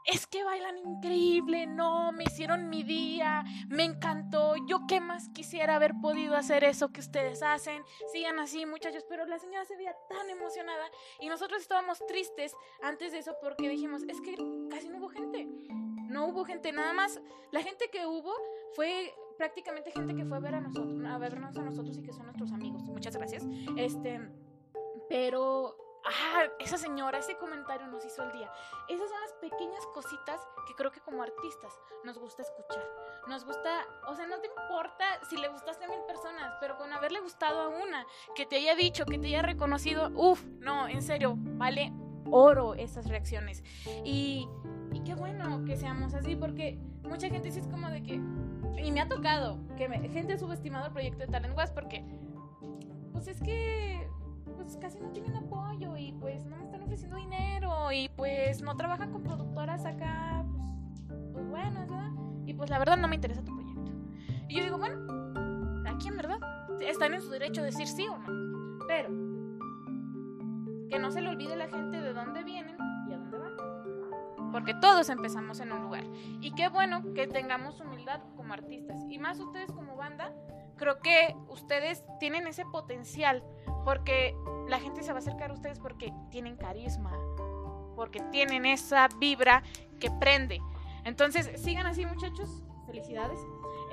S1: es que bailan increíble, no, me hicieron mi día, me encantó, yo qué más quisiera haber podido hacer eso que ustedes hacen, sigan así muchachos, pero la señora se veía tan emocionada y nosotros estábamos tristes antes de eso porque dijimos, es que casi no hubo gente, no hubo gente, nada más, la gente que hubo fue prácticamente gente que fue a ver a nosotros, a vernos a nosotros y que son nuestros amigos, muchas gracias, este, pero ah, esa señora, ese comentario nos hizo el día. Esas son las pequeñas cositas que creo que como artistas nos gusta escuchar. Nos gusta, o sea, no te importa si le gustaste a mil personas, pero con haberle gustado a una, que te haya dicho, que te haya reconocido, uff, no, en serio, vale oro esas reacciones. Y, y qué bueno que seamos así, porque mucha gente sí es como de que, y me ha tocado, que me, gente ha subestimado el proyecto de Talent West porque, pues es que pues casi no tienen apoyo y pues no me están ofreciendo dinero y pues no trabajan con productoras acá, pues, pues buenas, ¿verdad? Y pues la verdad no me interesa tu proyecto. Y yo digo, bueno, aquí en verdad están en su derecho de decir sí o no. Pero que no se le olvide la gente de dónde vienen y a dónde van. Porque todos empezamos en un lugar. Y qué bueno que tengamos humildad como artistas. Y más ustedes como banda, creo que ustedes tienen ese potencial. Porque la gente se va a acercar a ustedes porque tienen carisma. Porque tienen esa vibra que prende. Entonces, sigan así muchachos. Felicidades.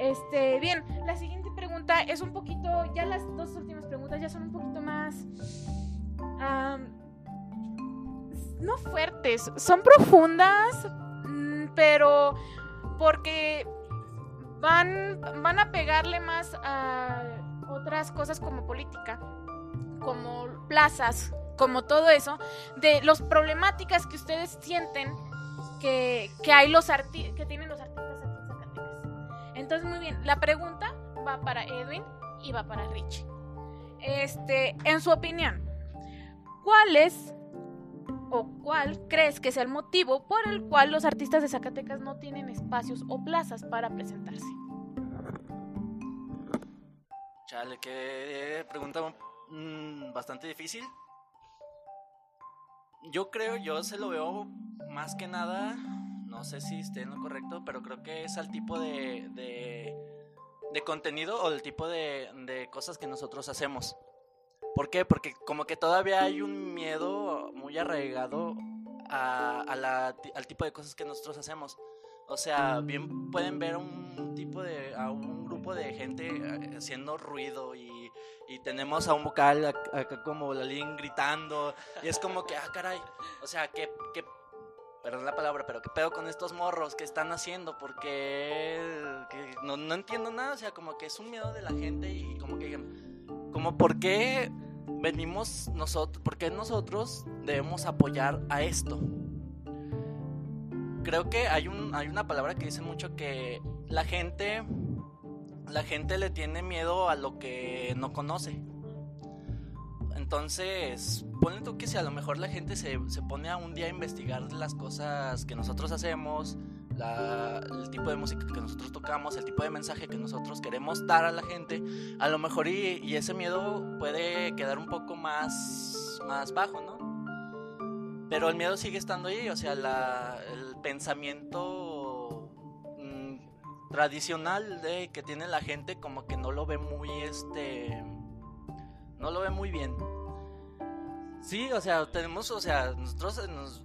S1: Este, bien, la siguiente pregunta es un poquito, ya las dos últimas preguntas ya son un poquito más no fuertes, son profundas, mm, pero porque van, van a pegarle más a otras cosas como política, como plazas, como todo eso, de las problemáticas que ustedes sienten que, que hay los arti que tienen los artistas aquí en Zacatecas. Entonces, muy bien, la pregunta va para Edwin y va para Richie. Este, en su opinión, ¿cuál es o cuál crees que sea el motivo por el cual los artistas de Zacatecas no tienen espacios o plazas para presentarse?
S3: Chale, que pregunta mm, bastante difícil. Yo creo, yo se lo veo más que nada, no sé si esté en lo correcto, pero creo que es al tipo de, de, de contenido o el tipo de, de cosas que nosotros hacemos. ¿Por qué? Porque como que todavía hay un miedo muy arraigado a, a la, al tipo de cosas que nosotros hacemos. O sea, bien pueden ver un tipo de, a un grupo de gente eh, haciendo ruido y, y tenemos a un vocal ac- acá como Lalín gritando y es como que, ah, caray, o sea, que, que perdón la palabra, pero qué pedo con estos morros que están haciendo porque que no, no entiendo nada, o sea, como que es un miedo de la gente y como que como por qué venimos nosotros, por qué nosotros debemos apoyar a esto. Creo que hay, un, hay una palabra que dice mucho que la gente, la gente le tiene miedo a lo que no conoce. Entonces, ponle tú que si a lo mejor la gente se, se pone a un día a investigar las cosas que nosotros hacemos, el tipo de música que nosotros tocamos, el tipo de mensaje que nosotros queremos dar a la gente, a lo mejor y, ese miedo puede quedar un poco más, más bajo, ¿no? Pero el miedo sigue estando ahí, o sea, el pensamiento tradicional de que tiene la gente como que no lo ve muy, este, no lo ve muy bien. Sí, o sea, tenemos, o sea, nosotros nos-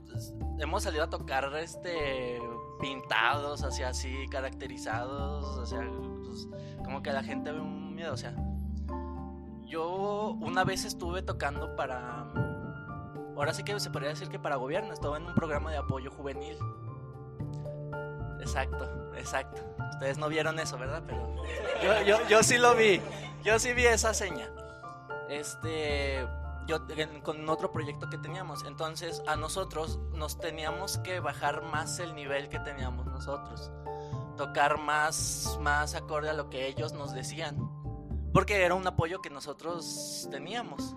S3: hemos salido a tocar, este, pintados, así, así, caracterizados, o sea, pues, como que la gente ve un miedo, o sea. Yo una vez estuve tocando para, ahora sí que se podría decir que para gobierno, estaba en un programa de apoyo juvenil. Exacto, exacto. Ustedes no vieron eso, ¿verdad? Pero yo, yo, yo sí lo vi, yo sí vi esa seña. Este, yo con otro proyecto que teníamos. Entonces a nosotros nos teníamos que bajar más el nivel que teníamos nosotros. Tocar más, más acorde a lo que ellos nos decían. Porque era un apoyo que nosotros teníamos.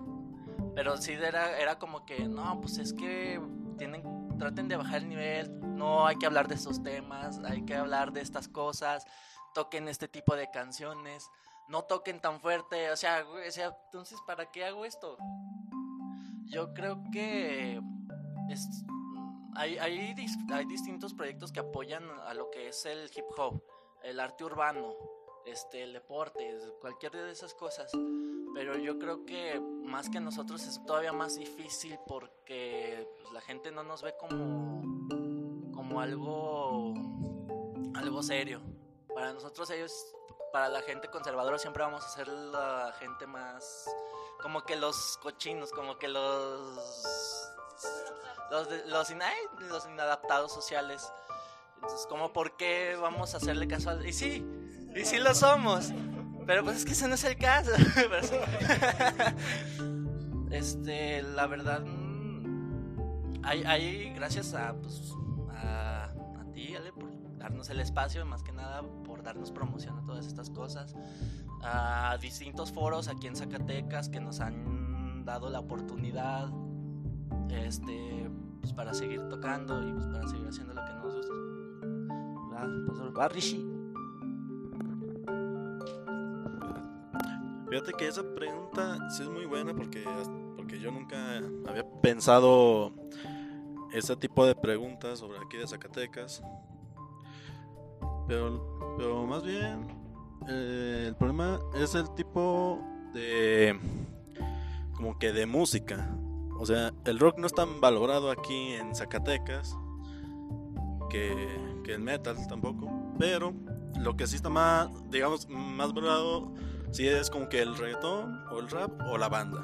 S3: Pero sí era, era como que, no, pues es que tienen, traten de bajar el nivel. No hay que hablar de estos temas, hay que hablar de estas cosas. Toquen este tipo de canciones no toquen tan fuerte, o sea, o sea, entonces, ¿para qué hago esto? Yo creo que es- hay, hay, hay distintos proyectos que apoyan a lo que es el hip hop, el arte urbano, este, el deporte, cualquier de esas cosas. Pero yo creo que más que nosotros es todavía más difícil porque pues, la gente no nos ve como, como algo, algo serio. Para nosotros ellos, para la gente conservadora siempre vamos a ser la gente más, como que los cochinos, como que los, los, los, los inadaptados sociales. Entonces, como por qué vamos a hacerle caso a... Y sí, y sí lo somos. Pero pues es que ese no es el caso. (laughs) este, la verdad, mm, hay, hay gracias a, pues, a, a ti, Ale, por darnos el espacio, más que nada por darnos promoción a todas estas cosas. A distintos foros aquí en Zacatecas que nos han dado la oportunidad este, pues, para seguir tocando y pues, para seguir haciendo lo que nos gusta. Va, pues,
S5: Fíjate que esa pregunta sí es muy buena porque, porque yo nunca había pensado ese tipo de preguntas sobre aquí de Zacatecas. Pero, pero más bien eh, el problema es el tipo de como que de música. O sea, el rock no es tan valorado aquí en Zacatecas que, que el metal tampoco. Pero lo que sí está más, digamos, más valorado si es como que el reggaetón o el rap o la banda.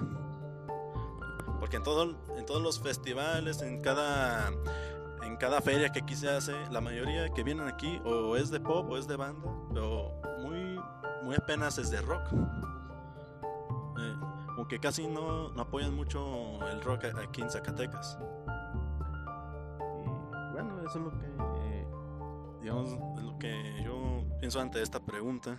S5: Porque en, todo, en todos los festivales, en cada, en cada feria que aquí se hace, la mayoría que vienen aquí o es de pop o es de banda, pero muy, muy apenas es de rock. Eh, como que casi no, no, apoyan mucho el rock aquí en Zacatecas. Y bueno, eso es lo que, digamos, es lo que yo pienso ante esta pregunta.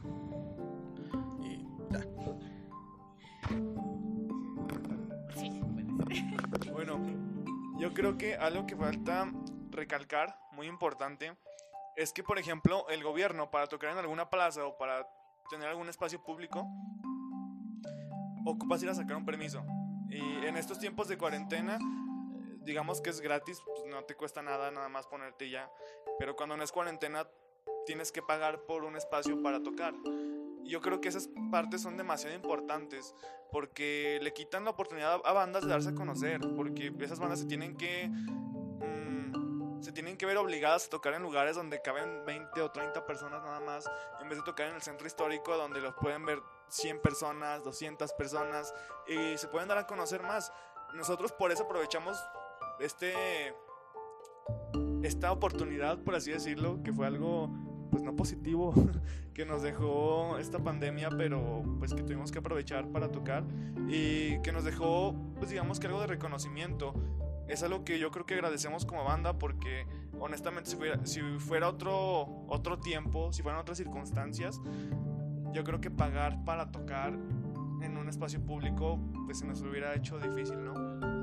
S2: Bueno, yo creo que algo que falta recalcar, muy importante, es que, por ejemplo, el gobierno para tocar en alguna plaza o para tener algún espacio público, ocupas ir a sacar un permiso. Y en estos tiempos de cuarentena, digamos que es gratis, pues no te cuesta nada, nada más ponerte ya. Pero cuando no es cuarentena, tienes que pagar por un espacio para tocar yo creo que esas partes son demasiado importantes porque le quitan la oportunidad a bandas de darse a conocer, porque esas bandas se tienen que mm, se tienen que ver obligadas a tocar en lugares donde caben 20 o 30 personas nada más, en vez de tocar en el centro histórico donde los pueden ver 100 personas, 200 personas y se pueden dar a conocer más. Nosotros por eso aprovechamos este esta oportunidad, por así decirlo, que fue algo pues no positivo (laughs) que nos dejó esta pandemia, pero pues que tuvimos que aprovechar para tocar y que nos dejó pues digamos que algo de reconocimiento. Es algo que yo creo que agradecemos como banda porque honestamente si fuera, si fuera otro, otro tiempo, si fueran otras circunstancias, yo creo que pagar para tocar en un espacio público pues se nos hubiera hecho difícil, ¿no?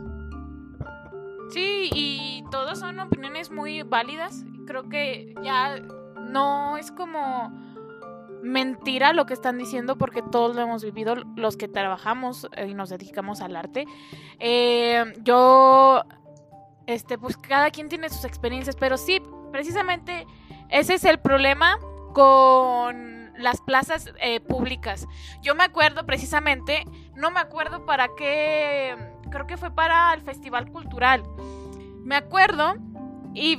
S1: Sí, y todas son opiniones muy válidas. Creo que ya no es como mentira lo que están diciendo porque todos lo hemos vivido los que trabajamos y nos dedicamos al arte. Eh, yo, este, pues cada quien tiene sus experiencias, pero sí, precisamente ese es el problema con las plazas eh, públicas. Yo me acuerdo precisamente, no me acuerdo para qué, creo que fue para el Festival Cultural. Me acuerdo y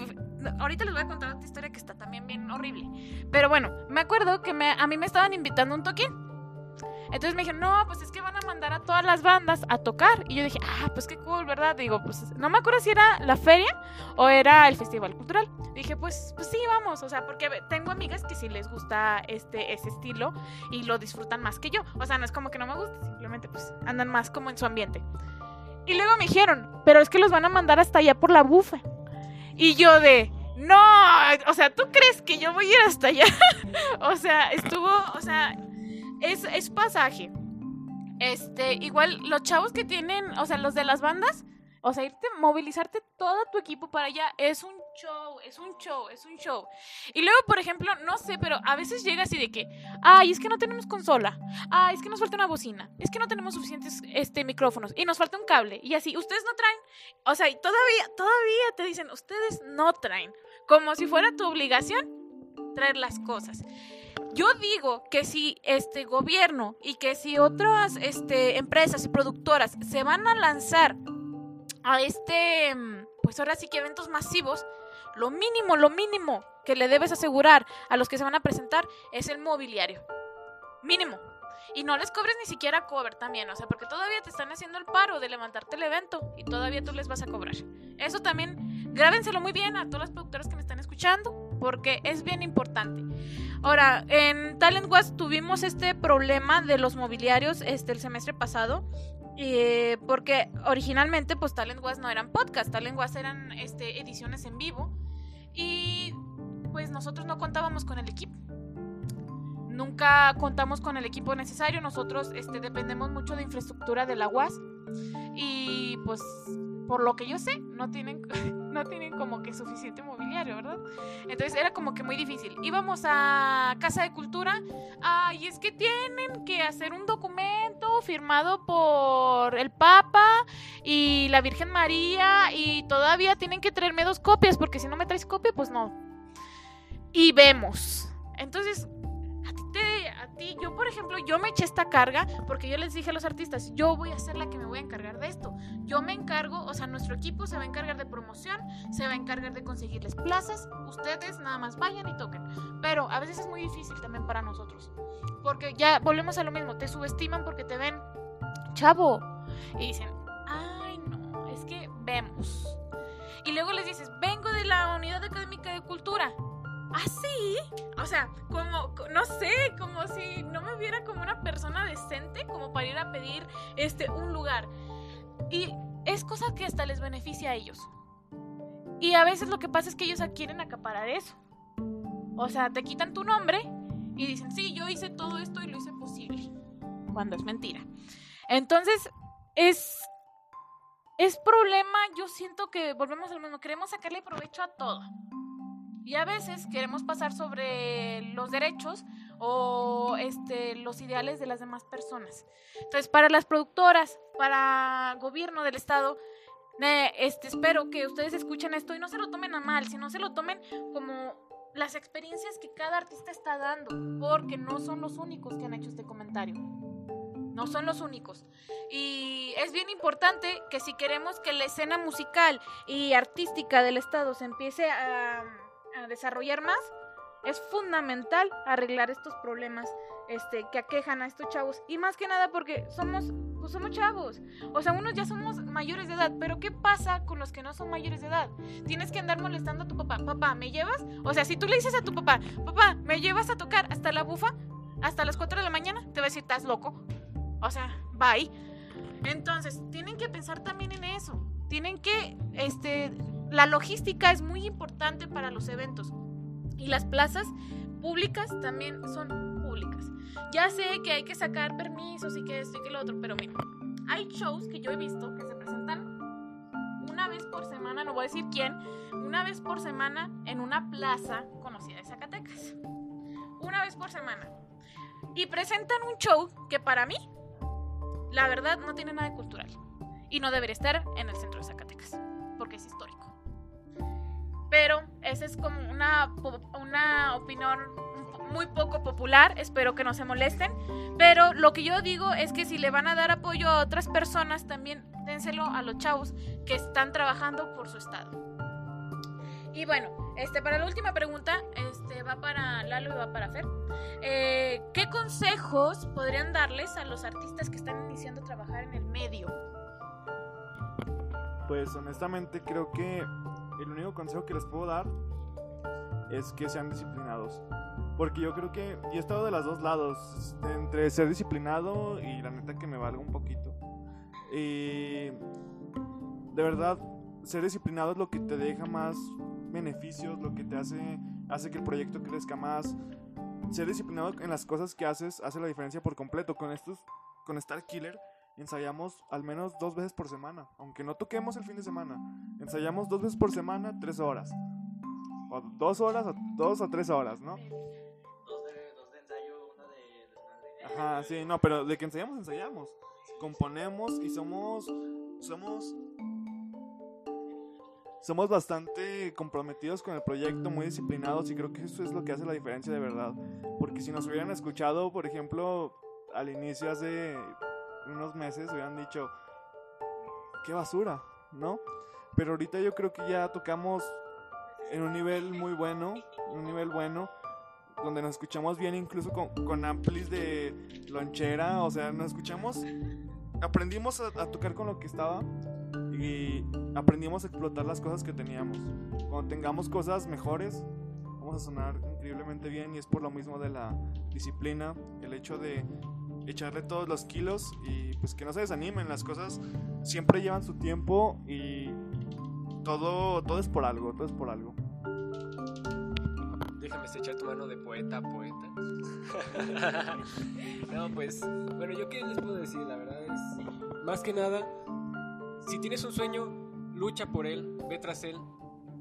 S1: ahorita les voy a contar otra historia que está también bien horrible. Pero bueno, me acuerdo que me, a mí me estaban invitando un toquín. Entonces me dijeron, no, pues es que van a mandar a todas las bandas a tocar. Y yo dije, ah, pues qué cool, ¿verdad? Digo, pues no me acuerdo si era la feria o era el festival cultural. dije, pues, pues sí, vamos. O sea, porque tengo amigas que sí les gusta este, ese estilo y lo disfrutan más que yo. O sea, no es como que no me guste, simplemente pues andan más como en su ambiente. Y luego me dijeron, pero es que los van a mandar hasta allá por la bufa. Y yo de, no, o sea, ¿tú crees que yo voy a ir hasta allá? (laughs) o sea, estuvo, o sea, es, es pasaje. Este, igual los chavos que tienen, o sea, los de las bandas, O sea, irte, movilizarte todo tu equipo para allá es un show, es un show, es un show. Y luego, por ejemplo, no sé, pero a veces llega así de que, ay, es que no tenemos consola, ay, es que nos falta una bocina, es que no tenemos suficientes este, micrófonos. Y nos falta un cable. Y así, ustedes no traen, o sea, y todavía, todavía te dicen, ustedes no traen, como si fuera tu obligación traer las cosas. Yo digo que si este gobierno y que si otras este, empresas y productoras se van a lanzar a este, pues ahora sí que eventos masivos, lo mínimo, lo mínimo que le debes asegurar a los que se van a presentar es el mobiliario. Mínimo. Y no les cobres ni siquiera cover también, o sea, porque todavía te están haciendo el paro de levantarte el evento y todavía tú les vas a cobrar. Eso también, grábenselo muy bien a todas las productoras que me están escuchando, porque es bien importante. Ahora, en Talent West tuvimos este problema de los mobiliarios este, el semestre pasado. Eh, porque originalmente pues Talent West no eran podcast, Talent West eran este, ediciones en vivo y pues nosotros no contábamos con el equipo. Nunca contamos con el equipo necesario, nosotros este, dependemos mucho de infraestructura de la UAS y pues por lo que yo sé, no tienen, (laughs) no tienen como que suficiente mobiliario, ¿verdad? Entonces era como que muy difícil. Íbamos a Casa de Cultura, ah, y es que tienen que hacer un documento firmado por el Papa y la Virgen María, y todavía tienen que traerme dos copias, porque si no me traes copia, pues no. Y vemos. Entonces, a ti, yo por ejemplo, yo me eché esta carga porque yo les dije a los artistas, yo voy a ser la que me voy a encargar de esto. Yo me encargo, o sea, nuestro equipo se va a encargar de promoción, se va a encargar de conseguirles plazas, ustedes nada más vayan y toquen. Pero a veces es muy difícil también para nosotros, porque ya volvemos a lo mismo, te subestiman porque te ven chavo y dicen, ay no, es que vemos. Y luego les dices, vengo de la Unidad Académica de Cultura. ¿Así? ¿Ah, o sea, como, no sé, como si no me viera como una persona decente, como para ir a pedir este, un lugar. Y es cosa que hasta les beneficia a ellos. Y a veces lo que pasa es que ellos quieren acaparar eso. O sea, te quitan tu nombre y dicen, sí, yo hice todo esto y lo hice posible. Cuando es mentira. Entonces, es. Es problema, yo siento que volvemos al mismo, queremos sacarle provecho a todo. Y a veces queremos pasar sobre los derechos o este, los ideales de las demás personas. Entonces, para las productoras, para gobierno del Estado, este, espero que ustedes escuchen esto y no se lo tomen a mal, sino se lo tomen como las experiencias que cada artista está dando, porque no son los únicos que han hecho este comentario. No son los únicos. Y es bien importante que si queremos que la escena musical y artística del Estado se empiece a desarrollar más, es fundamental arreglar estos problemas este, que aquejan a estos chavos. Y más que nada porque somos, pues somos chavos. O sea, unos ya somos mayores de edad. Pero ¿qué pasa con los que no son mayores de edad? Tienes que andar molestando a tu papá. Papá, ¿me llevas? O sea, si tú le dices a tu papá, papá, ¿me llevas a tocar hasta la bufa? Hasta las 4 de la mañana, te va a decir, estás loco. O sea, bye. Entonces, tienen que pensar también en eso. Tienen que, este, la logística es muy importante para los eventos y las plazas públicas también son públicas. Ya sé que hay que sacar permisos y que esto y que lo otro, pero mira, hay shows que yo he visto que se presentan una vez por semana, no voy a decir quién, una vez por semana en una plaza conocida de Zacatecas. Una vez por semana. Y presentan un show que para mí, la verdad, no tiene nada de cultural. Y no debería estar en el centro de Zacatecas, porque es histórico. Pero esa es como una, una opinión muy poco popular, espero que no se molesten, pero lo que yo digo es que si le van a dar apoyo a otras personas, también dénselo a los chavos que están trabajando por su estado. Y bueno, este, para la última pregunta, este, va para Lalo y va para Fer. Eh, ¿Qué consejos podrían darles a los artistas que están iniciando a trabajar en el medio?
S2: Pues honestamente creo que el único consejo que les puedo dar es que sean disciplinados. Porque yo creo que, y he estado de los dos lados, entre ser disciplinado y la neta que me valga un poquito. Y de verdad, ser disciplinado es lo que te deja más beneficios, lo que te hace, hace que el proyecto crezca más. Ser disciplinado en las cosas que haces hace la diferencia por completo. Con estos, con Star Killer, ensayamos al menos dos veces por semana, aunque no toquemos el fin de semana. Ensayamos dos veces por semana, tres horas. O dos horas, o dos o tres horas, ¿no?
S3: Dos de, dos de ensayo, uno de.
S2: Ajá, sí, no, pero de que ensayamos, ensayamos. Componemos y somos. Somos. Somos bastante comprometidos con el proyecto, muy disciplinados, y creo que eso es lo que hace la diferencia de verdad. Porque si nos hubieran escuchado, por ejemplo, al inicio hace unos meses, hubieran dicho, qué basura, ¿no? Pero ahorita yo creo que ya tocamos en un nivel muy bueno, en un nivel bueno, donde nos escuchamos bien incluso con, con amplis de lonchera, o sea, nos escuchamos, aprendimos a, a tocar con lo que estaba y aprendimos a explotar las cosas que teníamos. Cuando tengamos cosas mejores, vamos a sonar increíblemente bien y es por lo mismo de la disciplina, el hecho de echarle todos los kilos y pues que no se desanimen, las cosas siempre llevan su tiempo y todo, todo es por algo, todo es por algo.
S4: Déjame estrechar tu mano de poeta poeta. (laughs) no, pues, bueno, yo qué les puedo decir, la verdad es, más que nada, si tienes un sueño, lucha por él, ve tras él,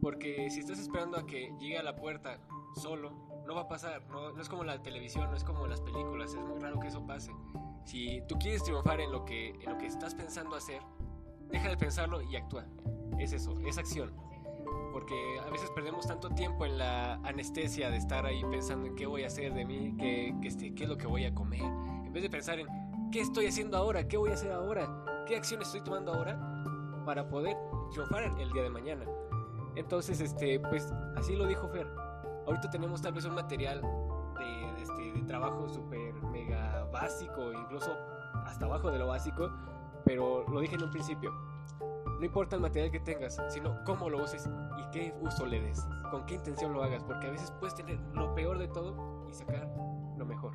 S4: porque si estás esperando a que llegue a la puerta solo, no va a pasar, no, es como la televisión, no es como las películas, es muy raro que eso pase. Si tú quieres triunfar en lo que, en lo que estás pensando hacer, deja de pensarlo y actúa. Es eso, es acción. Porque a veces perdemos tanto tiempo en la anestesia de estar ahí pensando en qué voy a hacer de mí, qué, qué, este, qué es lo que voy a comer, en vez de pensar en qué estoy haciendo ahora, qué voy a hacer ahora, qué acciones estoy tomando ahora para poder triunfar el día de mañana. Entonces, este, pues así lo dijo Fer. Ahorita tenemos tal vez un material de, de, este, de trabajo súper mega básico, incluso hasta abajo de lo básico, pero lo dije en un principio. No importa el material que tengas, sino cómo lo uses y qué uso le des, con qué intención lo hagas, porque a veces puedes tener lo peor de todo y sacar lo mejor.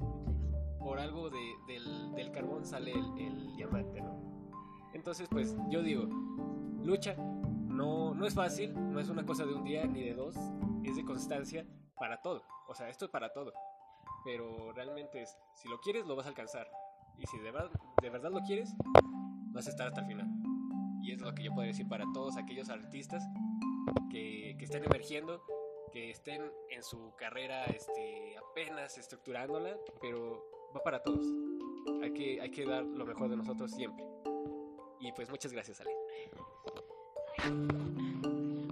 S4: Por algo de, del, del, carbón sale el, el, diamante, ¿no? Entonces, pues yo digo, lucha, no, no es fácil, no es una cosa de un día ni de dos, es de constancia para todo, o sea, esto es para todo, pero realmente es, si lo quieres, lo vas a alcanzar, y si de verdad, lo quieres, vas a estar hasta el final. Y es lo que yo puedo decir para todos aquellos artistas que, que estén emergiendo, que estén en su carrera este, apenas estructurándola, pero va para todos. Hay que, hay que dar lo mejor de nosotros siempre. Y pues muchas gracias, Ale.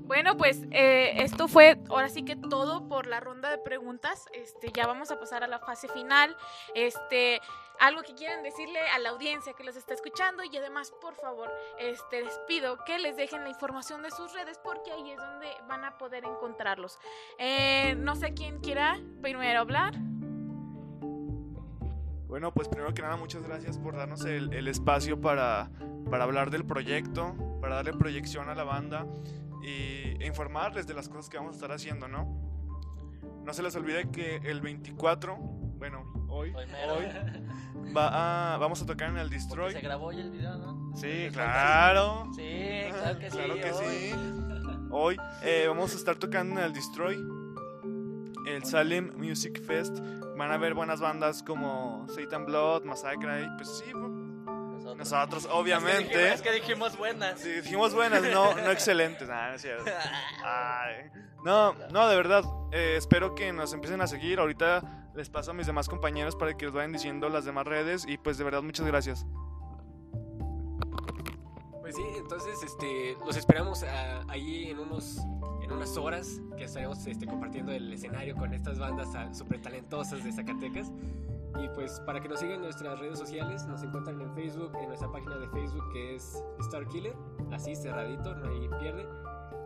S1: Bueno, pues eh, esto fue ahora sí que todo por la ronda de preguntas. Este, ya vamos a pasar a la fase final. Este, algo que quieran decirle a la audiencia que los está escuchando y además, por favor, este, les pido que les dejen la información de sus redes porque ahí es donde van a poder encontrarlos. Eh, no sé quién quiera primero hablar.
S2: Bueno, pues primero que nada, muchas gracias por darnos el, el espacio para, para hablar del proyecto, para darle proyección a la banda y e informarles de las cosas que vamos a estar haciendo, ¿no? No se les olvide que el 24, bueno, hoy, hoy, hoy va a, vamos a tocar en el Destroy.
S3: Porque se grabó ya el video, ¿no?
S2: Sí, claro.
S3: Sí, claro que sí.
S2: Claro que
S3: hoy.
S2: sí. Hoy eh, vamos a estar tocando en el Destroy, el Salem Music Fest. Van a ver buenas bandas como Satan Blood, Massacre, pues sí,
S3: Nosotros,
S2: nosotros,
S3: Es que,
S2: obviamente.
S3: dijimos, es que dijimos buenas.
S2: Sí, dijimos buenas, no, no excelentes. Nah, no, es cierto. Ay. no, no, de verdad. eh, espero que nos empiecen a seguir. Ahorita les paso a mis demás compañeros para que os vayan diciendo las demás redes. Y pues de verdad, muchas gracias.
S4: Pues sí, entonces este, los esperamos a- ahí en unos en unas horas que estaremos este, compartiendo el escenario con estas bandas tan- súper talentosas de Zacatecas. Y pues para que nos sigan en nuestras redes sociales, nos encuentran en Facebook, en nuestra página de Facebook que es Star Killer, así cerradito, no hay pierde.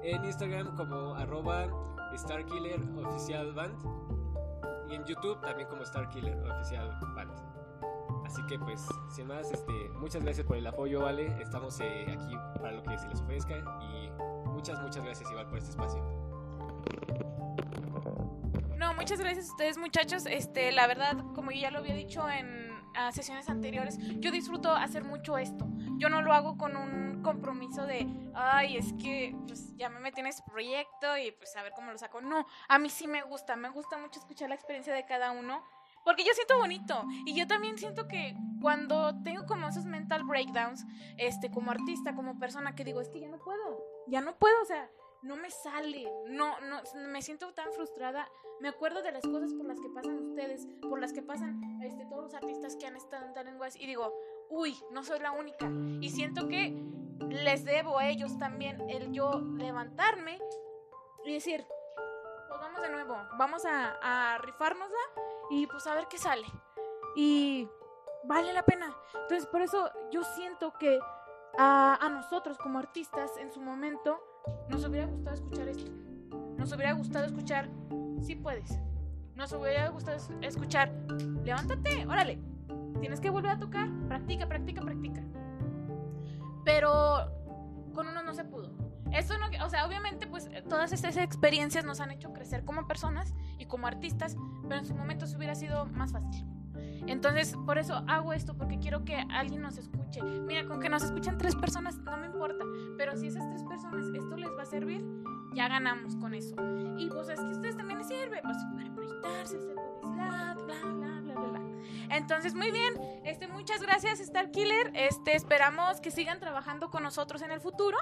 S4: En Instagram como arroba Star Killer Oficial Band. Y en YouTube también como Star Killer Oficial Band. Así que pues, sin más, este, muchas gracias por el apoyo, ¿vale? Estamos eh, aquí para lo que se les ofrezca y muchas, muchas gracias igual por este espacio.
S1: Muchas gracias a ustedes muchachos. Este, la verdad, como ya lo había dicho en sesiones anteriores, yo disfruto hacer mucho esto. Yo no lo hago con un compromiso de, ay, es que pues ya me metí en este proyecto y pues a ver cómo lo saco. No, a mí sí me gusta, me gusta mucho escuchar la experiencia de cada uno. Porque yo siento bonito. Y yo también siento que cuando tengo como esos mental breakdowns, este, como artista, como persona, que digo, es que ya no puedo, ya no puedo, o sea, no me sale, no, no, me siento tan frustrada. Me acuerdo de las cosas por las que pasan ustedes, por las que pasan este, todos los artistas que han estado en Talent y digo, uy, no soy la única. Y siento que les debo a ellos también el yo levantarme y decir, pues vamos de nuevo, vamos a, a rifárnosla y pues a ver qué sale. Y vale la pena. Entonces, por eso yo siento que a, a nosotros como artistas en su momento nos hubiera gustado escuchar esto. Nos hubiera gustado escuchar, si puedes. Nos hubiera gustado escuchar, levántate, órale. Tienes que volver a tocar, practica, practica, practica. Pero con uno no se pudo. Eso no, o sea, obviamente, pues todas estas experiencias nos han hecho crecer como personas y como artistas, pero en su momento se hubiera sido más fácil. Entonces, por eso hago esto, porque quiero que alguien nos escuche. Mira, con que nos escuchen tres personas, no me importa, pero si esas tres personas esto les va a servir, ya ganamos con eso. Y pues es que a ustedes también les sirve, pues para proyectarse, hacer publicidad, bla, bla, bla, bla, bla. Entonces, muy bien, este, muchas gracias Star Killer, este, esperamos que sigan trabajando con nosotros en el futuro.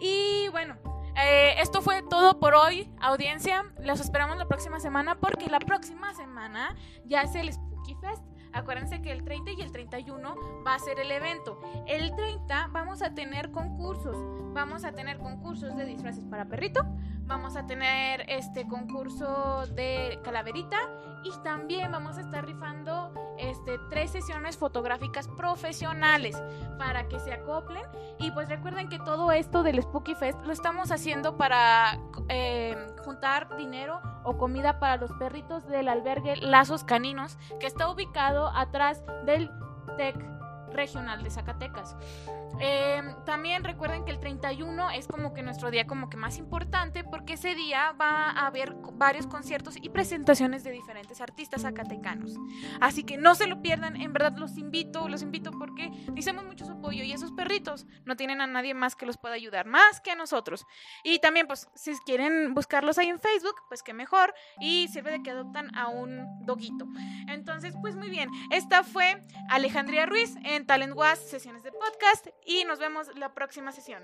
S1: Y bueno, eh, esto fue todo por hoy, audiencia. Los esperamos la próxima semana porque la próxima semana ya es el Fest. Acuérdense que el 30 y el 31 va a ser el evento. El 30 vamos a tener concursos. Vamos a tener concursos de disfraces para perrito. Vamos a tener este concurso de calaverita. Y también vamos a estar rifando este, tres sesiones fotográficas profesionales para que se acoplen. Y pues recuerden que todo esto del Spooky Fest lo estamos haciendo para eh, juntar dinero o comida para los perritos del albergue Lazos Caninos, que está ubicado atrás del TEC regional de Zacatecas. Eh, también recuerden que el 31 es como que nuestro día como que más importante porque ese día va a haber varios conciertos y presentaciones de diferentes artistas zacatecanos. Así que no se lo pierdan, en verdad los invito, los invito porque necesitamos mucho su apoyo y esos perritos no tienen a nadie más que los pueda ayudar, más que a nosotros. Y también pues si quieren buscarlos ahí en Facebook, pues que mejor y sirve de que adoptan a un doguito. Entonces pues muy bien, esta fue Alejandría Ruiz en Talent Was, sesiones de podcast y nos vemos la próxima sesión.